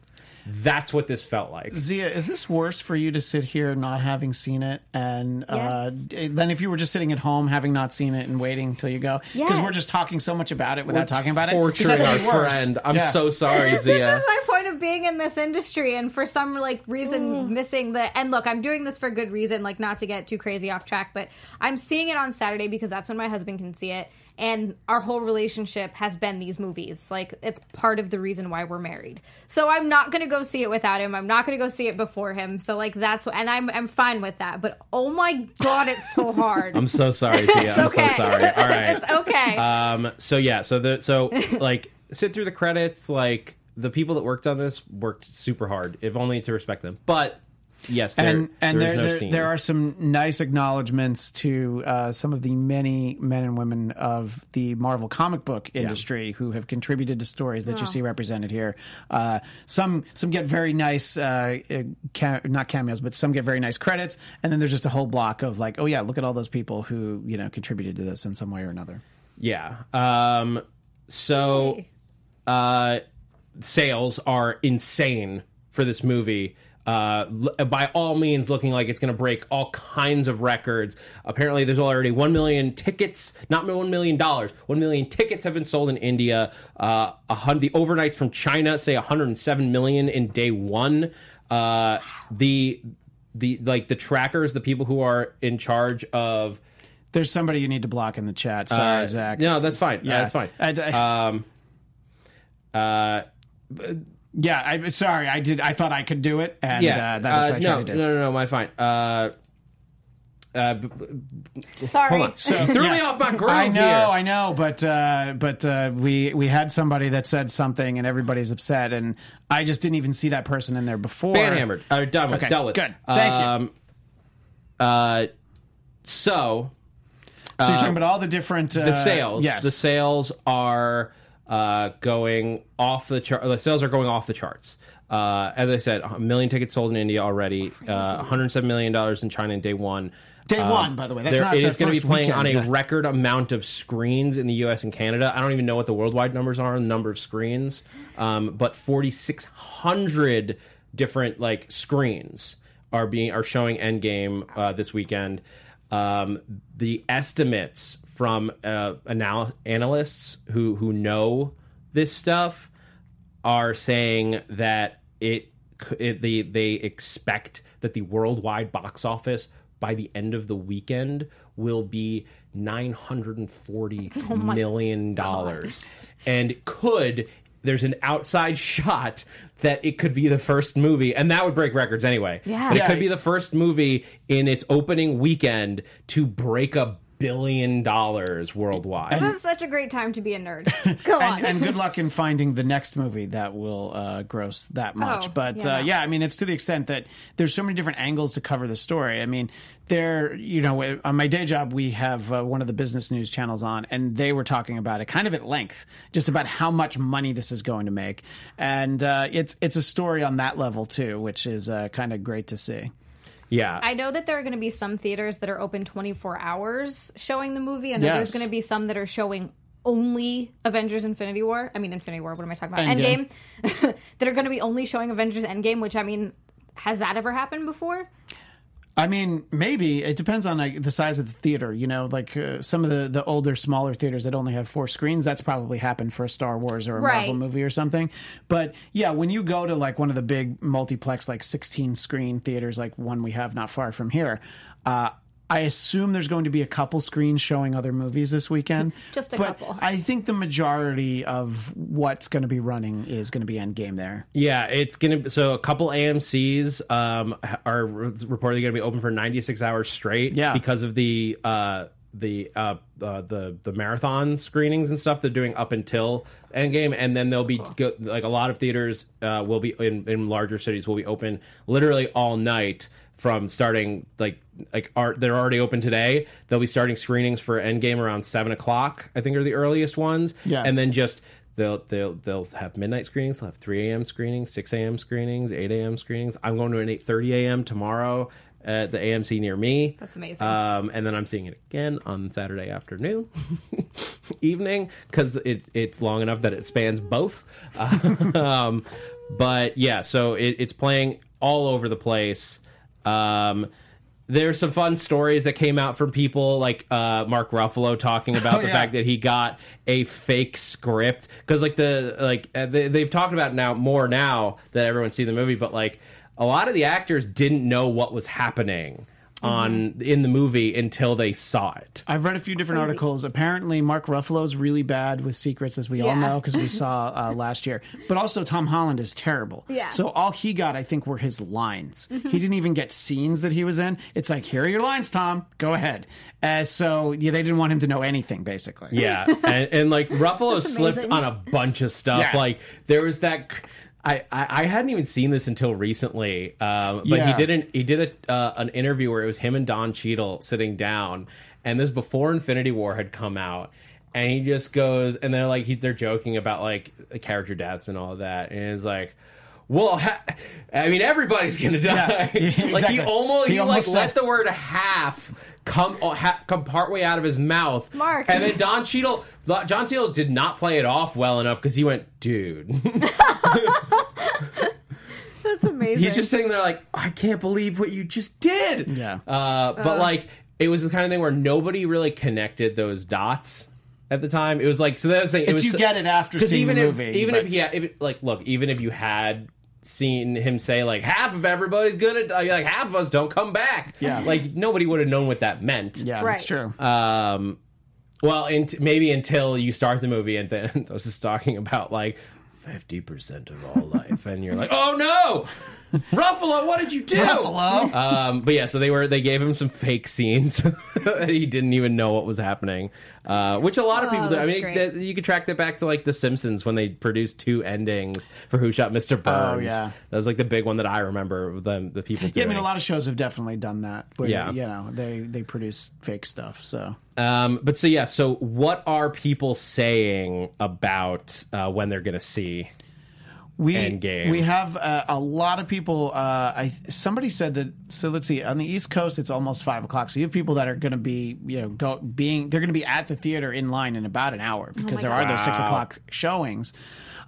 That's what this felt like. Zia, is this worse for you to sit here not having seen it, and uh, than if you were just sitting at home having not seen it and waiting until you go? Because Yes. we're just talking so much about it without talking about it. Torturing our worse. friend. I'm Yeah. so sorry, Zia. This is my point of being in this industry, and for some like reason, missing the. And look, I'm doing this for good reason, like not to get too crazy off track, but I'm seeing it on Saturday because that's when my husband can see it, and our whole relationship has been these movies. Like it's part of the reason why we're married. So I'm not gonna go see it without him. I'm not gonna go see it before him. So like that's and I'm I'm fine with that. But oh my god, it's so hard. I'm so sorry, Zia. I'm okay. so sorry. All right. it's okay. Um. So yeah. So the so like sit through the credits. Like the people that worked on this worked super hard. If only to respect them. But yes, there, and and there is there, no there, scene. there are some nice acknowledgments to uh, some of the many men and women of the Marvel comic book industry who have contributed to stories that you see represented here. Uh, some some get very nice, uh, uh, ca- not cameos, but some get very nice credits, and then there's just a whole block of like, oh yeah, look at all those people who you know contributed to this in some way or another. Yeah. Um. So, uh, sales are insane for this movie. Uh, by all means, looking like it's going to break all kinds of records. Apparently, there's already one million tickets, not one million dollars. One million tickets have been sold in India. Uh, the overnights from China say 107 million in day one. Uh, the the like the trackers, the people who are in charge of There's somebody you need to block in the chat. Sorry, uh, Zach. No, that's fine. Yeah, that's fine. I- I- um, uh, yeah, I'm sorry, I did. I thought I could do it, and yeah, uh, that's what I uh, tried no, to do. no, no, no, my fine. Uh, uh, b- b- Sorry. So you threw me off my groove I know, here. I know, but uh, but uh, we we had somebody that said something, and everybody's upset, and I just didn't even see that person in there before. Banhammered. Uh, done with. Okay, Dealt with. good. Thank you. um, Uh, so So you're talking about all the different uh, the sales. Yes, The sales are uh, going off the chart. The sales are going off the charts. Uh, as I said, a million tickets sold in India already. Uh, 107 million dollars in China in day one. Day Um, one, by the way. That's there- not it is going to be playing on a yeah. record amount of screens in the U.S. and Canada. I don't even know what the worldwide numbers are, the number of screens, um, but 4,600 different like screens are being are showing Endgame uh, this weekend. Um, the estimates from uh, anal- analysts who who know this stuff are saying that it, it they they expect that the worldwide box office by the end of the weekend will be nine hundred and forty million dollars, and could there's an outside shot that it could be the first movie, and that would break records anyway. Yeah. but it Yeah. could be the first movie in its opening weekend to break a billion dollars worldwide. This is such a great time to be a nerd. Go on. and, and good luck in finding the next movie that will uh, gross that much. Oh, but yeah, uh, yeah, I mean, it's to the extent that there's so many different angles to cover the story. I mean, there, you know, on my day job, we have uh, one of the business news channels on, and they were talking about it kind of at length, just about how much money this is going to make, and uh, it's it's a story on that level too, which is uh, kind of great to see. Yeah, I know that there are going to be some theaters that are open 24 hours showing the movie. and know there's going to be some that are showing only Avengers Infinity War. I mean, Infinity War, what am I talking about? Endgame. Endgame. that are going to be only showing Avengers Endgame, which I mean, has that ever happened before? I mean, maybe it depends on like, the size of the theater. You know, like uh, some of the the older, smaller theaters that only have four screens. That's probably happened for a Star Wars or a Right. Marvel movie or something. But yeah, when you go to like one of the big multiplex, like sixteen screen theaters, like one we have not far from here. Uh, I assume there's going to be a couple screens showing other movies this weekend. Just a but couple. I think the majority of what's going to be running is going to be Endgame there. Yeah, it's gonna. So a couple AMC's um, are reportedly gonna be open for 96 hours straight. Yeah. because of the uh, the uh, uh, the the marathon screenings and stuff they're doing up until Endgame, and then they'll be go, like a lot of theaters uh, will be in, in larger cities will be open literally all night from starting like like art they're already open today they'll be starting screenings for endgame around seven o'clock i think are the earliest ones Yeah. and then just they'll they'll they'll have midnight screenings. They'll have three a.m. screenings, six a.m. screenings, eight a.m. screenings. I'm going to an eight thirty a.m. tomorrow at the AMC near me. That's amazing. Um, and then I'm seeing it again on Saturday afternoon, evening, because it, it's long enough that it spans both. um, but yeah, so it, it's playing all over the place. Um, there's some fun stories that came out from people like uh, Mark Ruffalo talking about Oh, the yeah. fact that he got a fake script because like the like uh, they, they've talked about now more now that everyone's seen the movie, but like a lot of the actors didn't know what was happening on in the movie until they saw it. I've read a few different Crazy. articles. Apparently, Mark Ruffalo's really bad with secrets, as we all know, because we saw uh, last year. But also, Tom Holland is terrible. Yeah. So all he got, I think, were his lines. He didn't even get scenes that he was in. It's like, here are your lines, Tom. Go ahead. Uh, so yeah, they didn't want him to know anything, basically. Yeah, and, and like Ruffalo slipped on a bunch of stuff. Yeah. Like there was that. I, I, hadn't even seen this until recently, um, but Yeah. he did an he did a, uh, an interview where it was him and Don Cheadle sitting down, and this before Infinity War had come out, and he just goes and they're like he, they're joking about like character deaths and all that, and it's like. Well, ha- I mean, everybody's gonna die. Yeah, like he almost He he, almost like let the word half come oh, ha- come partway out of his mouth. Mark. and then Don Cheadle, John Cheadle did not play it off well enough because he went, dude. That's amazing. He's just sitting there like, I can't believe what you just did. Yeah. Uh, but like, it was the kind of thing where nobody really connected those dots at the time. It was like, so that's the thing. It It's was you get it after seeing even the if, movie, Even but- if he had, if it, like, look, even if you had seen him say like half of everybody's gonna die, like half of us don't come back. Yeah. Like nobody would have known what that meant. Yeah, Right. that's true. Um, well, int- maybe until you start the movie and then this is talking about like fifty percent of all life, and you're like, oh no, Ruffalo, what did you do? Ruffalo. Um, but yeah, so they were they gave him some fake scenes that he didn't even know what was happening, uh, which a lot of Oh, people do. I mean, that, you could track that back to like The Simpsons when they produced two endings for Who Shot Mr. Burns. Oh, yeah. that was like the big one that I remember. The the people. Yeah, I mean, a lot of shows have definitely done that. Where, Yeah. you know, they they produce fake stuff. So Um, but so yeah, so what are people saying about uh, when they're going to see? We Endgame. we have uh, a lot of people. Uh, I somebody said that. So let's see. On the East Coast, it's almost five o'clock. So you have people that are going to be, you know, go being. They're going to be at the theater in line in about an hour because there are those six o'clock showings.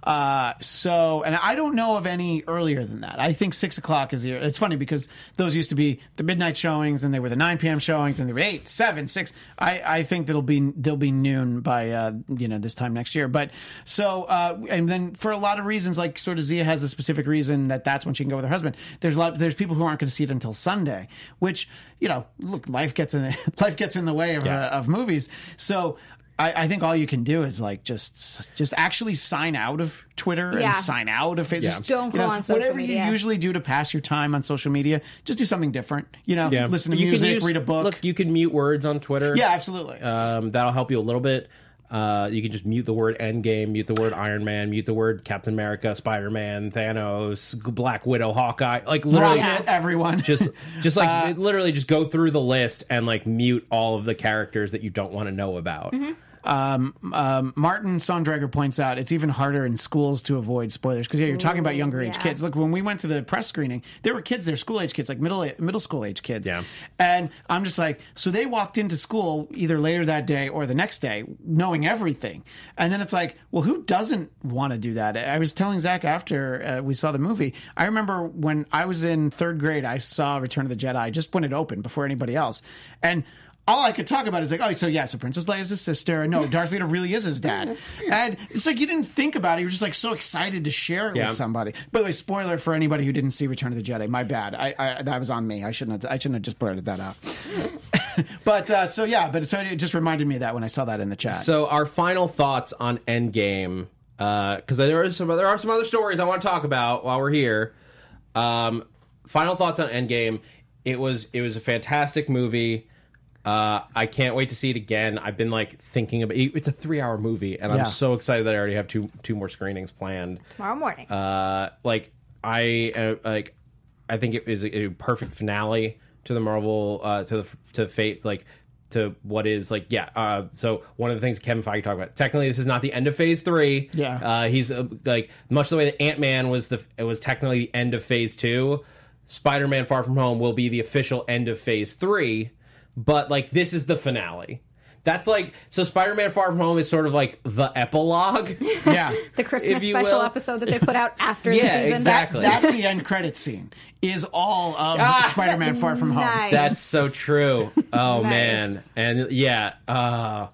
Uh, so, and I don't know of any earlier than that. I think six o'clock is. here. It's funny because those used to be the midnight showings, and they were the nine p.m. showings, and they were eight, seven, six. I, I think that'll be they'll be noon by uh, you know this time next year. But so, uh, and then for a lot of reasons, like sort of Zia has a specific reason that that's when she can go with her husband. There's a lot. There's people who aren't going to see it until Sunday, which you know, look, life gets in the, life gets in the way of uh, of movies. So. I, I think all you can do is like just just actually sign out of Twitter Yeah. and sign out of Facebook. Just, Don't you go know, on social Whatever media. you usually do to pass your time on social media, just do something different. You know, listen to You can music, use- read a book. Look, you can mute words on Twitter. yeah, absolutely. um, that'll help you a little bit. Uh, you can just mute the word Endgame, mute the word Iron Man, mute the word Captain America, Spider Man, Thanos, Black Widow, Hawkeye. Like literally, Rocket, everyone. just just like literally just go through the list and like mute all of the characters that you don't want to know about. Um, Martin Sondrager points out it's even harder in schools to avoid spoilers because yeah, you're talking about younger age yeah. kids. Look, when we went to the press screening, there were kids there, school age kids, like middle middle school age kids. Yeah. and I'm just like, so they walked into school either later that day or the next day, knowing everything, and then it's like, well, who doesn't want to do that? I was telling Zach after uh, we saw the movie. I remember when I was in third grade, I saw Return of the Jedi just when it opened before anybody else, and all I could talk about is like, oh, so yeah, so Princess Leia's his sister. No, Darth Vader really is his dad. And it's like you didn't think about it. You were just like so excited to share it Yeah. with somebody. By the way, spoiler for anybody who didn't see Return of the Jedi. My bad. I, I that was on me. I shouldn't have. I shouldn't have just blurted that out. but uh, so yeah, but so it just reminded me of that when I saw that in the chat. So our final thoughts on Endgame, because there are some there are some other stories I want to talk about while we're here. Um, final thoughts on Endgame. It was it was a fantastic movie. Uh, I can't wait to see it again. I've been like thinking about it's a three hour movie, and Yeah. I'm so excited that I already have two two more screenings planned. Tomorrow morning. Uh, like I uh, like I think it is a, a perfect finale to the Marvel uh, to the to Fate like to what is like yeah. Uh, so one of the things Kevin Feige talked about technically this is not the end of Phase three. Yeah. uh, he's uh, like much the way that Ant Man was the it was technically the end of Phase two. Spider Man Far From Home will be the official end of Phase three, but like this is the finale. That's like so. Spider-Man: Far From Home is sort of like the epilogue. yeah. the Christmas special will. episode that they put out after Yeah, the season. exactly. That's the end credit scene. Is all of Ah! Spider-Man Far From Home. That's so true. Oh Nice. man, and yeah, uh,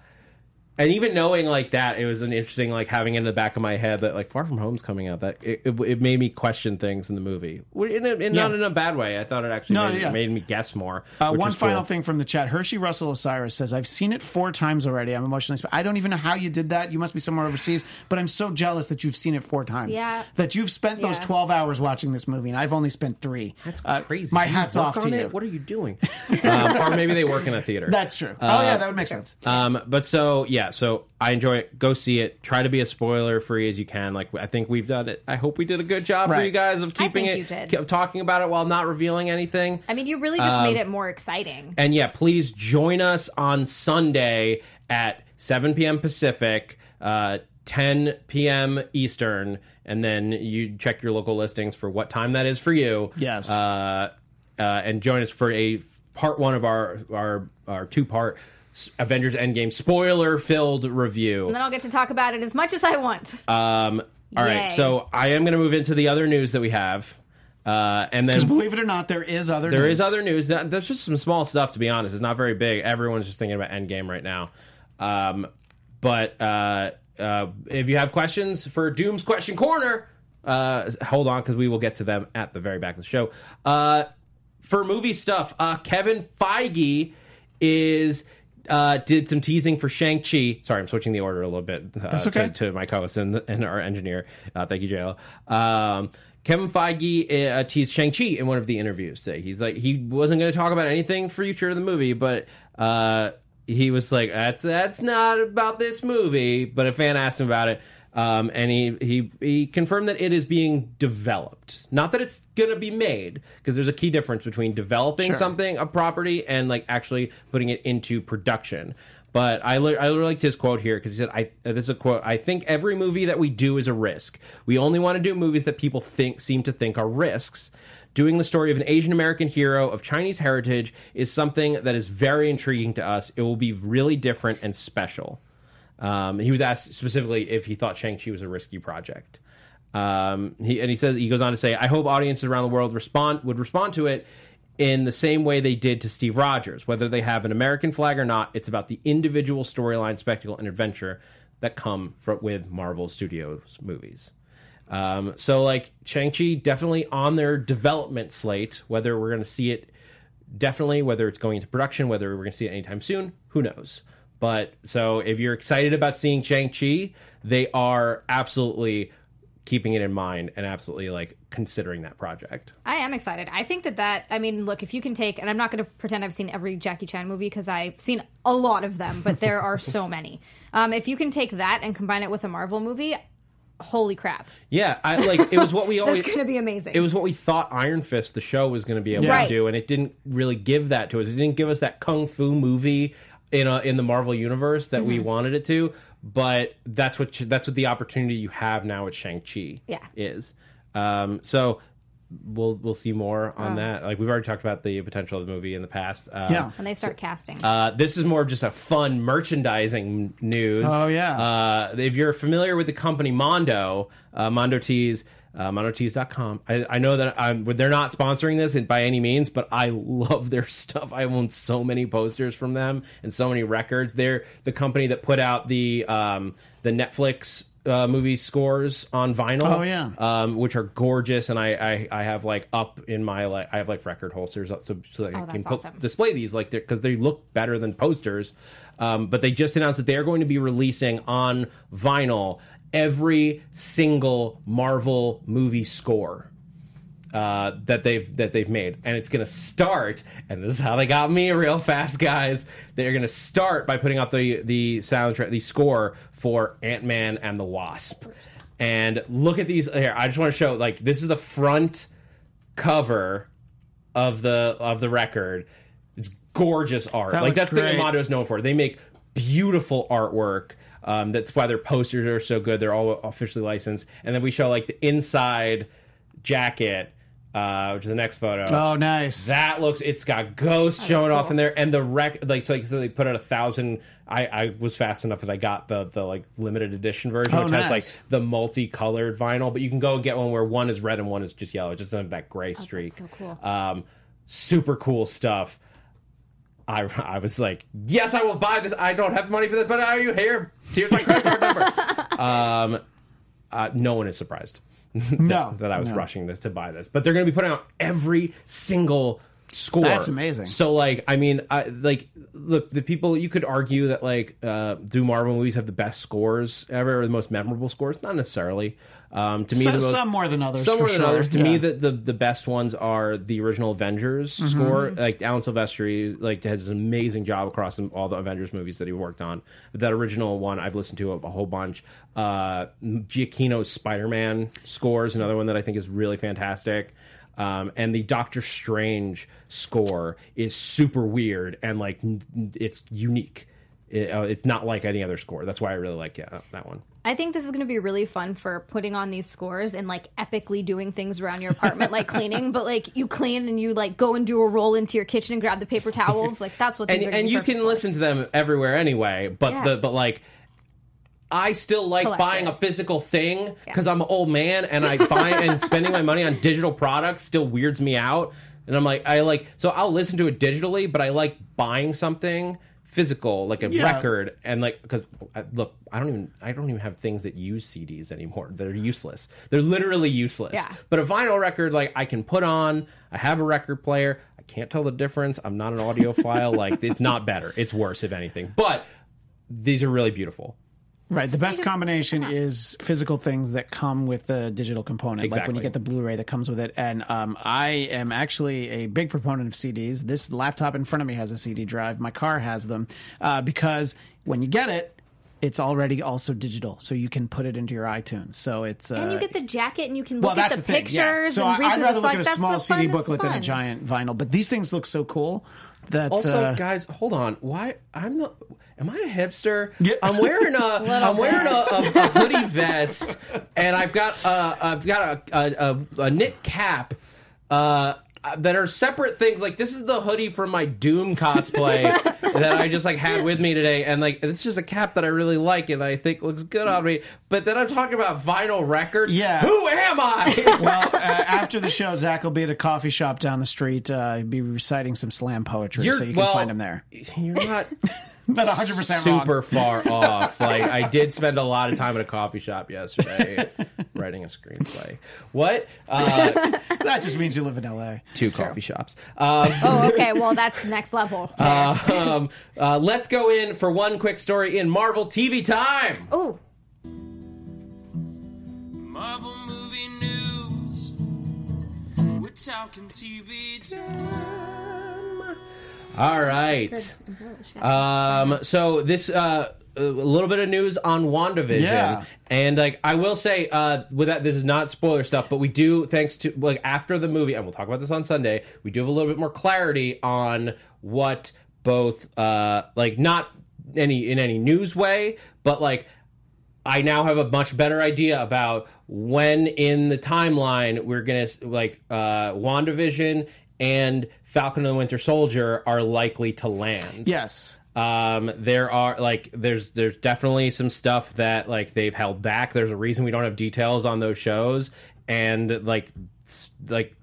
and even knowing like that, it was an interesting like having in the back of my head that like Far From Home's coming out. That it, it, it made me question things in the movie, in a, in, not in a bad way. I thought it actually No, made, yeah. made me guess more. Uh, one is cool. final thing from the chat. Hershey Russell Osiris says, I've seen it four times already. I'm emotionally. Sp- I don't even know how you did that. You must be somewhere overseas. But I'm so jealous that you've seen it four times. Yeah. That you've spent those 12 hours watching this movie, and I've only spent three. That's Uh, crazy. My hat's off to on you. it? What are you doing? um, or maybe they work in a theater. That's true. oh, yeah, that would make sense. Um, but so yeah, so I enjoy it. Go see it. Try to be as spoiler free as you can. Like I think we've done it. I hope we did a good job for you guys of I keeping think it, you did. kept talking about it while not revealing anything. I mean, you really just made it more exciting. And yeah, please join us on Sunday at 7 p.m. Pacific, uh, 10 p.m. Eastern, and then you check your local listings for what time that is for you. Yes. Uh, uh, and join us for a part one of our our, our two part Avengers Endgame spoiler filled review. And then I'll get to talk about it as much as I want. Um, all right, Yay. so I am going to move into the other news that we have. Uh, and then believe it or not, there is other There news. is other news. That- There's just some small stuff, to be honest. It's not very big. Everyone's just thinking about Endgame right now. Um, but uh, uh, if you have questions for Doom's Question Corner, uh, hold on because we will get to them at the very back of the show. Uh, for movie stuff, uh, Kevin Feige is. Uh, did some teasing for Shang Chi. Sorry, I'm switching the order a little bit. Uh, That's okay. To, to my co-host and, and our engineer. Uh, thank you, JL. Um, Kevin Feige uh, teased Shang Chi in one of the interviews. Today. He's like he wasn't going to talk about anything future of the movie, but uh, he was like, "That's that's not about this movie." But a fan asked him about it, um, and he he he confirmed that it is being developed, not that it's going to be made, because there's a key difference between developing Sure. something, a property, and like actually putting it into production. But I, li- I really liked his quote here because he said, "I uh, this is a quote. I think every movie that we do is a risk. We only want to do movies that people think seem to think are risks. Doing the story of an Asian American hero of Chinese heritage is something that is very intriguing to us. It will be really different and special." Um, he was asked specifically if he thought Shang Chi was a risky project. Um, he and he says he goes on to say, "I hope audiences around the world respond would respond to it." In the same way they did to Steve Rogers, whether they have an American flag or not, it's about the individual storyline, spectacle, and adventure that come with Marvel Studios movies. Um, so, like Shang-Chi, definitely on their development slate. Whether we're going to see it, definitely, whether it's going into production, whether we're going to see it anytime soon, who knows? But so if you're excited about seeing Shang Chi, they are absolutely keeping it in mind and absolutely like considering that project. I am excited. I think that that, I mean, look, if you can take, and I'm not going to pretend I've seen every Jackie Chan movie because I've seen a lot of them, but there are so many. Um, if you can take that and combine it with a Marvel movie, holy crap. Yeah, I like it was what we That's always going to be amazing. it was what we thought Iron Fist the show was going to be able Right. to do and it didn't really give that to us. It didn't give us that kung fu movie in a, in the Marvel universe that Mm-hmm. we wanted it to, but that's what that's what the opportunity you have now with Shang-Chi Yeah. is. Um so we'll we'll see more Oh. on that. Like we've already talked about the potential of the movie in the past. Uh, Yeah. when they start casting. uh, this is more of just a fun merchandising news. Oh, yeah. Uh, if you're familiar with the company Mondo, uh, Mondo Tees, uh, MondoTees.com. I, I know that I'm, they're not sponsoring this by any means, but I love their stuff. I own so many posters from them and so many records. They're the company that put out the um, the Netflix uh, movie scores on vinyl. Oh, yeah. um, which are gorgeous, and I, I I have like up in my like I have like record holsters up so so that I Oh, can that's put, awesome. display these like because they look better than posters. Um, but they just announced that they are going to be releasing on vinyl every single Marvel movie score uh, that they've that they've made, and it's going to start. And this is how they got me real fast, guys. They're going to start by putting out the the soundtrack, the score for Ant Man and the Wasp. And look at these here. I just want to show like this is the front cover of the of the record. It's gorgeous art. That like that's the thing great. that Mondo is known for. They make beautiful artwork. Um, that's why their posters are so good. They're all officially licensed. And then we show like the inside jacket, uh, which is the next photo. Oh, nice. That looks. It's got ghosts showing off in there, and the rec. Like so, like, so they put out a thousand. I, I was fast enough that I got the the like limited edition version, Oh, which has like the multicolored vinyl. But you can go and get one where one is red and one is just yellow. It just doesn't have that gray streak. so cool. Um, super cool stuff. I, I was like, yes, I will buy this. I don't have money for this, but are you here? Here's my credit card number. um, uh, no one is surprised no. that I was no. rushing to, to buy this. But they're going to be putting out every single score. That's amazing. So like, I mean, I, like, look, the people you could argue that like, uh, do Marvel movies have the best scores ever or the most memorable scores? Not necessarily. Um, to me, So- most, some more than others, Some more than sure. others. To Yeah. me, the, the the best ones are the original Avengers Mm-hmm. score. Like Alan Silvestri, like has an amazing job across all the Avengers movies that he worked on. But that original one, I've listened to a, a whole bunch. Uh, Giacchino's Spider Man score is another one that I think is really fantastic. Um, and the Doctor Strange score is super weird and like it's unique. It- uh, it's not like any other score. That's why I really like yeah, that one. I think this is going to be really fun for putting on these scores and like epically doing things around your apartment, like cleaning. But like you clean and you like go and do a roll into your kitchen and grab the paper towels. Like that's what these and and be you can for. listen to them everywhere anyway. But Yeah. the but like. I still like Collect buying it. a physical thing because I'm an old man and I buy and spending my money on digital products still weirds me out. And I'm like, I like, so I'll listen to it digitally, but I like buying something physical, like a Yeah. record, and like because uh, look, I don't even, I don't even have things that use CDs anymore. They're useless. They're literally useless. Yeah. But a vinyl record, like I can put on. I have a record player. I can't tell the difference. I'm not an audiophile. like it's not better. It's worse, if anything. But these are really beautiful. Right. The best combination is physical things that come with the digital component, like when you get the Blu-ray that comes with it. And um, I am actually a big proponent of CDs. This laptop in front of me has a CD drive. My car has them uh, because when you get it, it's already also digital, so you can put it into your iTunes. So it's uh, And you get the jacket and you can well, look at that's the, the, thing. pictures Yeah. So and I, read I'd rather the look at a small CD booklet than a giant vinyl. But these things look so cool that Also, uh, guys, hold on. Why I'm not? Am I a hipster? Yeah. I'm wearing a I'm wearing a, a, a hoodie vest, and I've got uh I've got a a, a, a knit cap. Uh, that are separate things. Like this is the hoodie from my Doom cosplay that I just like had with me today, and like this is just a cap that I really like and I think looks good on me. But then I'm talking about vinyl records. Yeah. who am I? well, uh, after the show, Zach will be at a coffee shop down the street. Uh, he'll be reciting some slam poetry, so you can well, find him there. You're not. but 100 percent wrong. super far off. Like I did spend a lot of time at a coffee shop yesterday writing a screenplay. What? Uh, That just means you live in L.A. two coffee shops. Um, Oh, okay. Well, that's next level. um, uh, let's go in for one quick story in Marvel TV time. oh, Marvel movie news. We're talking TV time. All right. Um, so this uh, a little bit of news on WandaVision. Yeah. And like I will say, uh, with that, this is not spoiler stuff, but we do, thanks to like after the movie, and we'll talk about this on Sunday. We do have a little bit more clarity on what both, uh, like not any in any news way, but like I now have a much better idea about when in the timeline we're gonna like uh, WandaVision and Falcon and the Winter Soldier are likely to land. Yes. Um, there are like there's there's definitely some stuff that like they've held back. There's a reason we don't have details on those shows and like like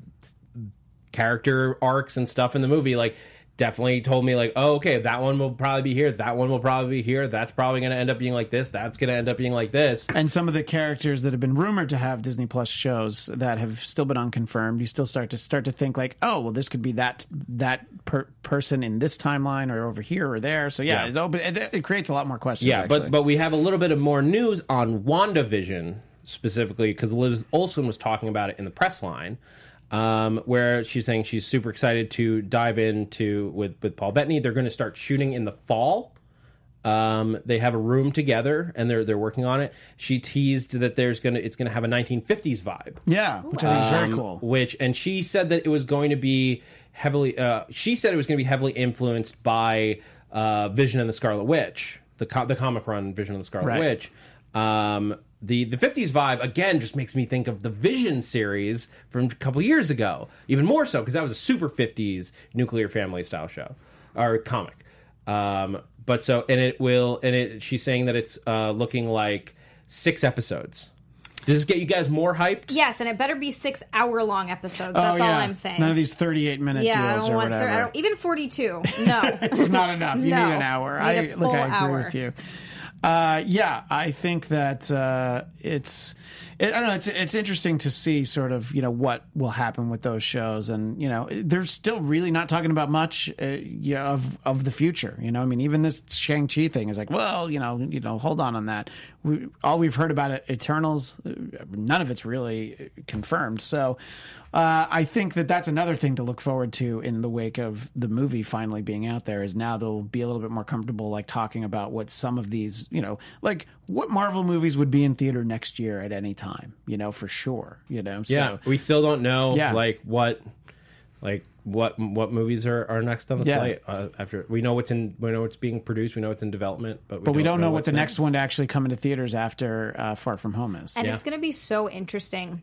character arcs and stuff in the movie like definitely told me like oh okay that one will probably be here that one will probably be here that's probably going to end up being like this that's going to end up being like this And some of the characters that have been rumored to have Disney Plus shows that have still been unconfirmed, you still start to start to think like, oh, well, this could be that that per- person in this timeline or over here or there. So yeah, Yeah. It, open, it, it creates a lot more questions. Yeah, actually. but but we have a little bit of more news on WandaVision specifically because Liz Olsen was talking about it in the press line, um, where she's saying she's super excited to dive into with with Paul Bettany. They're going to start shooting in the fall. Um, they have a room together and they're they're working on it. She teased that there's gonna it's gonna have a 1950s vibe yeah, which I think is very um, cool. Which and she said that it was going to be heavily. Uh, she said it was going to be heavily influenced by uh, Vision and the Scarlet Witch, the co- the comic run Vision and the Scarlet Right. Witch. Um, the the fifties vibe again just makes me think of the Vision series from a couple years ago, even more so because that was a super fifties nuclear family style show or comic. Um, but so and it will and it she's saying that it's uh, looking like six episodes. Does this get you guys more hyped? yes, and it better be six hour long episodes. Oh, That's all. I'm saying. None of these 38 minute yeah, I deals don't or want. whatever. Thir- I don't, even 42. No, it's not enough. You No. need an hour. Need a I look, I agree hour. with you. Uh, yeah, I think that uh, it's. It, I don't know. It's it's interesting to see sort of you know what will happen with those shows, and you know they're still really not talking about much uh, you know, of of the future. You know, I mean, even this Shang Chi thing is like, well, you know, you know, hold on on that. We, all we've heard about it, Eternals, uh, none of it's really confirmed. So. Uh, I think that that's another thing to look forward to in the wake of the movie finally being out there. Is now they'll be a little bit more comfortable, like talking about what some of these, you know, like what Marvel movies would be in theater next year at any time, you know, for sure, you know. Yeah, So, we still don't know Yeah. like what like what what movies are, are next on the Yeah. slate. Uh, after we know what's in we know what's being produced, we know it's in development, but we but we don't know what what's the next one to actually come into theaters after uh, Far From Home is. and Yeah. it's going to be so interesting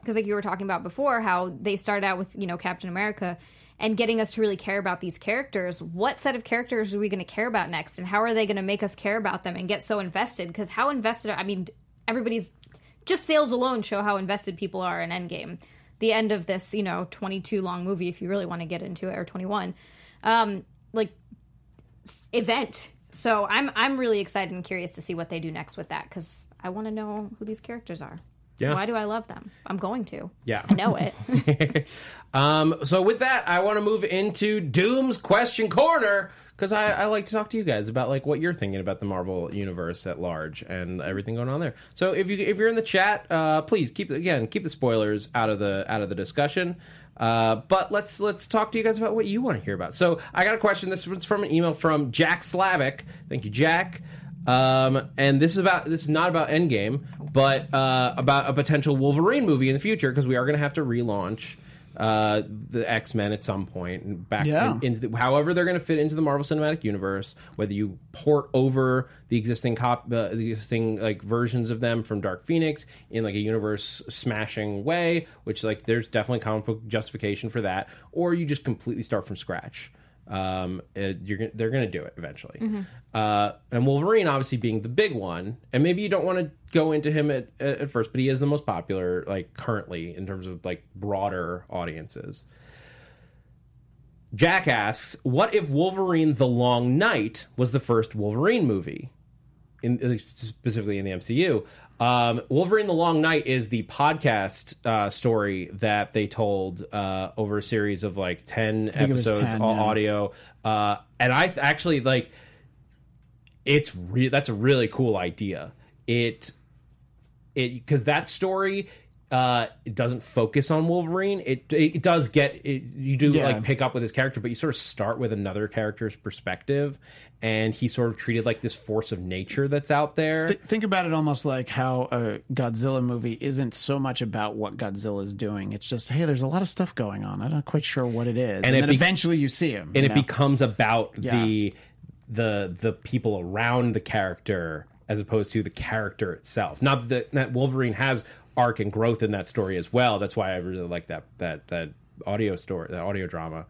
because, like you were talking about before, how they started out with you know Captain America and getting us to really care about these characters. What set of characters are we going to care about next, and how are they going to make us care about them and get so invested? Because how invested? I mean, everybody's just sales alone show how invested people are in Endgame. The end of this, you know, 22 long movie, if you really want to get into it, or 21, um, like event. So I'm I'm really excited and curious to see what they do next with that because I want to know who these characters are. Yeah. Why do I love them? I'm going to. Yeah. I know it. Um, so with that, I want to move into Doom's question corner because I, I like to talk to you guys about like what you're thinking about the Marvel universe at large and everything going on there. So if you if you're in the chat, uh, please keep again keep the spoilers out of the out of the discussion. Uh, but let's let's talk to you guys about what you want to hear about. So I got a question. This one's from an email from Jack Slavic. Thank you, Jack. Um, and this is about this is not about Endgame, but uh, about a potential Wolverine movie in the future because we are going to have to relaunch uh, the X Men at some point and back Yeah. in, into the, however they're going to fit into the Marvel Cinematic Universe. Whether you port over the existing cop, uh, the existing like versions of them from Dark Phoenix in like a universe smashing way, which like there's definitely comic book justification for that, or you just completely start from scratch. Um, it, you're they're going to do it eventually. Uh, and Wolverine, obviously being the big one, and maybe you don't want to go into him at, at first, but he is the most popular, like currently in terms of like broader audiences. Jack asks, "What if Wolverine: The Long Night was the first Wolverine movie, in specifically in the MCU?" Um, Wolverine: The Long Night is the podcast uh, story that they told uh, over a series of like ten think it was episodes, 10, all yeah. audio, uh, and I th- actually like. It's re- that's a really cool idea. It it because that story uh it doesn't focus on wolverine it it does get it, you do Yeah. like pick up with his character but you sort of start with another character's perspective and he's sort of treated like this force of nature that's out there Th- think about it almost like how a Godzilla movie isn't so much about what Godzilla is doing. It's just, hey, there's a lot of stuff going on. I'm not quite sure what it is. And, it then be- eventually you see him. and it know? becomes about Yeah. the the the people around the character as opposed to the character itself not that that wolverine has arc and growth in that story as well that's why i really like that that that audio story that audio drama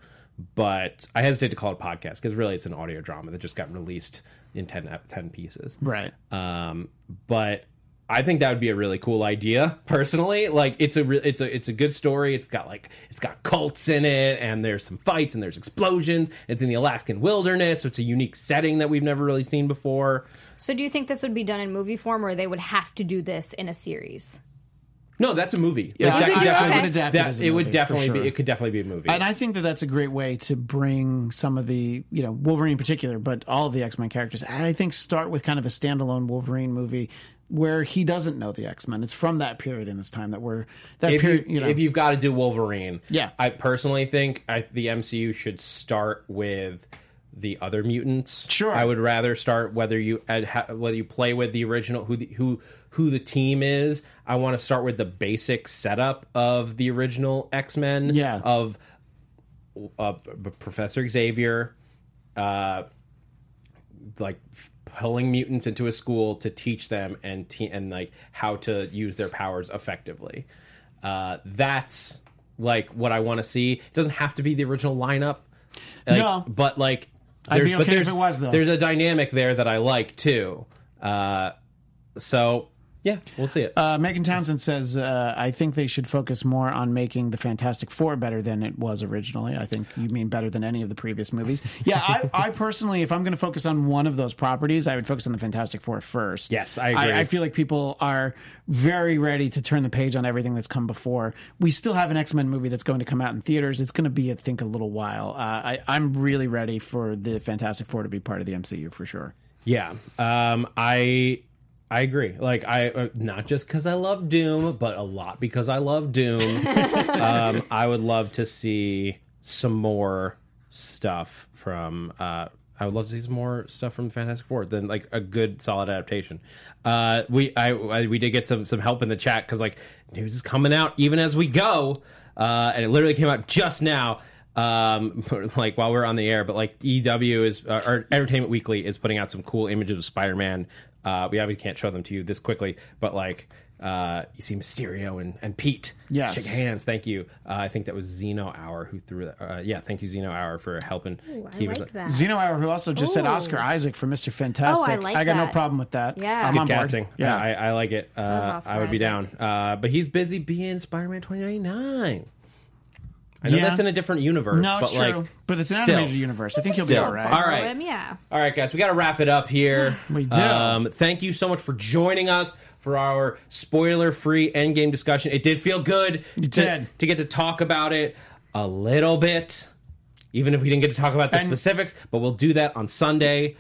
but i hesitate to call it a podcast because really it's an audio drama that just got released in 10, 10 pieces right. um, but I think that would be a really cool idea personally. Like it's a re- it's a it's a good story. It's got like it's got cults in it and there's some fights and there's explosions. It's in the Alaskan wilderness, so it's a unique setting that we've never really seen before. So do you think this would be done in movie form, or they would have to do this in a series? No, that's a movie. Yeah, Like, that could I- I definitely- would adapt it as a it would movie, for definitely sure. be it could definitely be a movie. And I think that that's a great way to bring some of the, you know, Wolverine in particular, but all of the X Men characters. I think start with kind of a standalone Wolverine movie where he doesn't know the X Men. It's from that period in his time that we're that if, period. you, You, know, if you've got to do Wolverine, Yeah. I personally think I, the MCU should start with the other mutants. Sure. I would rather start whether you whether you play with the original who the, who who the team is. I want to start with the basic setup of the original X Men. Yeah. Of uh, Professor Xavier, uh, like pulling mutants into a school to teach them and te- and like how to use their powers effectively. Uh, that's like what I want to see. It doesn't have to be the original lineup. Like, No. but like I'd be there's- but okay if there's- it was, though. There's a dynamic there that I like too. Uh, so yeah, we'll see it. Uh, Megan Townsend says, uh, I think they should focus more on making the Fantastic Four better than it was originally. I think you mean better than any of the previous movies. Yeah, I, I personally, if I'm going to focus on one of those properties, I would focus on the Fantastic Four first. Yes, I agree. I, feel like people are very ready to turn the page on everything that's come before. We still have an X Men movie that's going to come out in theaters. It's going to be, I think, a little while. Uh, I, I'm really ready for the Fantastic Four to be part of the MCU for sure. Yeah, um, I I agree. Like I uh, not just because I love Doom, but a lot because I love Doom. um, I would love to see some more stuff from. Uh, I would love to see some more stuff from Fantastic Four than like a good solid adaptation. Uh, we I, I we did get some some help in the chat because like news is coming out even as we go, uh, and it literally came out just now um like while we're on the air but like EW is uh, or Entertainment Weekly is putting out some cool images of Spider-Man uh we obviously can't show them to you this quickly but like uh you see Mysterio and, and Pete Yes. shake hands thank you uh, I think that was Zeno Hour who threw that uh, yeah thank you Zeno Hour for helping Ooh, I keep us- like that. Zeno Hour, who also just said Oscar Isaac for Mr. Fantastic. Oh, I like I got no problem with that. Yeah. I'm good on board. casting Yeah. I, I like it uh, I would be Isaac. down uh but he's busy being Spider-Man 2099 I know Yeah. that's in a different universe no, it's but like true. but it's an still. animated universe. I think he'll be all right. All right. Him, yeah. All right, guys, we got to wrap it up here. We do. Um, thank you so much for joining us for our spoiler-free Endgame discussion. It did feel good to, did. to get to talk about it a little bit, even if we didn't get to talk about the And- specifics. But we'll do that on Sunday.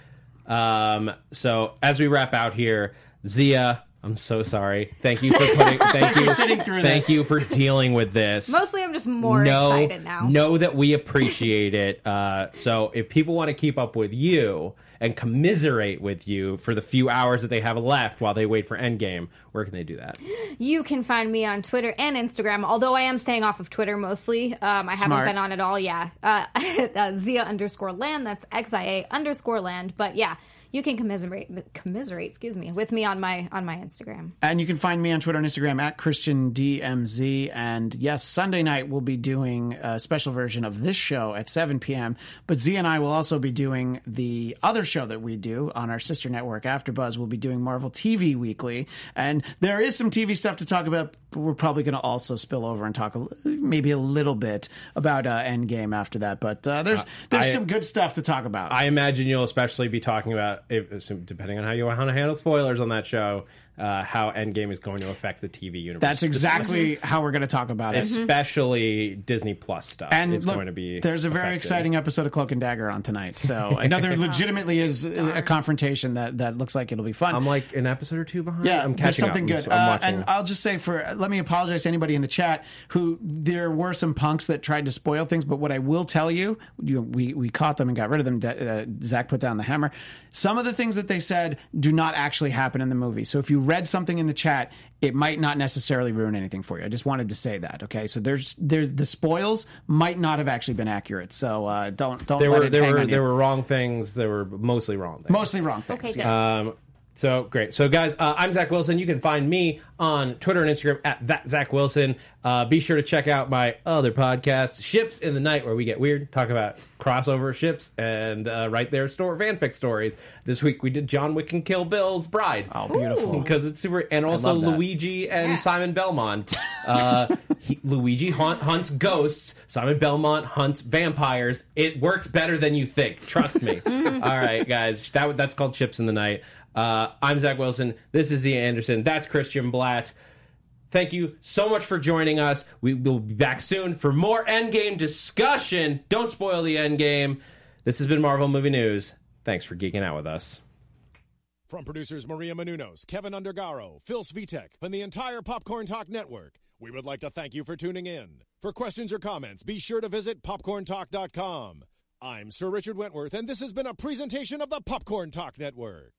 Um, so as we wrap out here, Zia. I'm so sorry. Thank you for putting. Thank you for sitting through Thank this. you for dealing with this Mostly, I'm just more know, excited now. Know that we appreciate it. Uh, so if people want to keep up with you and commiserate with you for the few hours that they have left while they wait for Endgame, where can they do that? You can find me on Twitter and Instagram, although I am staying off of Twitter mostly. Um, I Smart. haven't been on it all. Yeah. Uh, uh, Zia underscore land. That's X I A underscore land. But yeah, you can commiserate, commiserate, excuse me, with me on my on my Instagram. And you can find me on Twitter and Instagram at Christian DMZ. And yes, Sunday night we'll be doing a special version of this show at 7 p.m. But Z and I will also be doing the other show that we do on our sister network, AfterBuzz. We'll be doing Marvel TV Weekly, and there is some TV stuff to talk about but we're probably going to also spill over and talk a, maybe a little bit about uh, Endgame after that. But uh, there's there's I- some good stuff to talk about. I imagine you'll especially be talking about, if, depending on how you want to handle spoilers on that show, uh, how Endgame is going to affect the TV universe. That's exactly how we're going to talk about it. especially Disney Plus stuff. And it's look, going to be. there's a very affected. exciting episode of Cloak and Dagger on tonight. So I know there legitimately is a a confrontation that that looks like it'll be fun. I'm like an episode or two behind. Yeah, I'm there's catching something up. good. I'm Uh, watching. and I'll just say for let me apologize to anybody in the chat who there were some punks that tried to spoil things. But what I will tell you, you we we caught them and got rid of them. Uh, Zach put down the hammer. Some of the things that they said do not actually happen in the movie. So if you read something in the chat, it might not necessarily ruin anything for you. I just wanted to say that. Okay, so there's there's the spoils might not have actually been accurate. So uh, don't don't there let were it there hang were on you. there were wrong things. There were mostly wrong things. mostly wrong things. Okay, good. yeah. Um, so great. So guys, uh, I'm Zach Wilson. You can find me on Twitter and Instagram at that Zach Wilson. Uh, be sure to check out my other podcast, Ships in the Night, where we get weird, talk about crossover ships, and uh, write their store fanfic stories. This week we did John Wick and Kill Bill's Bride. Oh, beautiful. Because it's super, and also. Luigi and Yeah. Simon Belmont. Uh, he, Luigi hunt, hunts ghosts. Simon Belmont hunts vampires. It works better than you think. Trust me. All right, guys. That that's called Ships in the Night. Uh, I'm Zach Wilson. This is Ian Anderson. That's Christian Blatt. Thank you so much for joining us. We will be back soon for more Endgame discussion. Don't spoil the Endgame. This has been Marvel Movie News. Thanks for geeking out with us. From producers Maria Menounos, Keven Undergaro, Phil Svitek, and the entire Popcorn Talk Network, we would like to thank you for tuning in. For questions or comments, be sure to visit popcorntalk.com. I'm Sir Richard Wentworth, and this has been a presentation of the Popcorn Talk Network.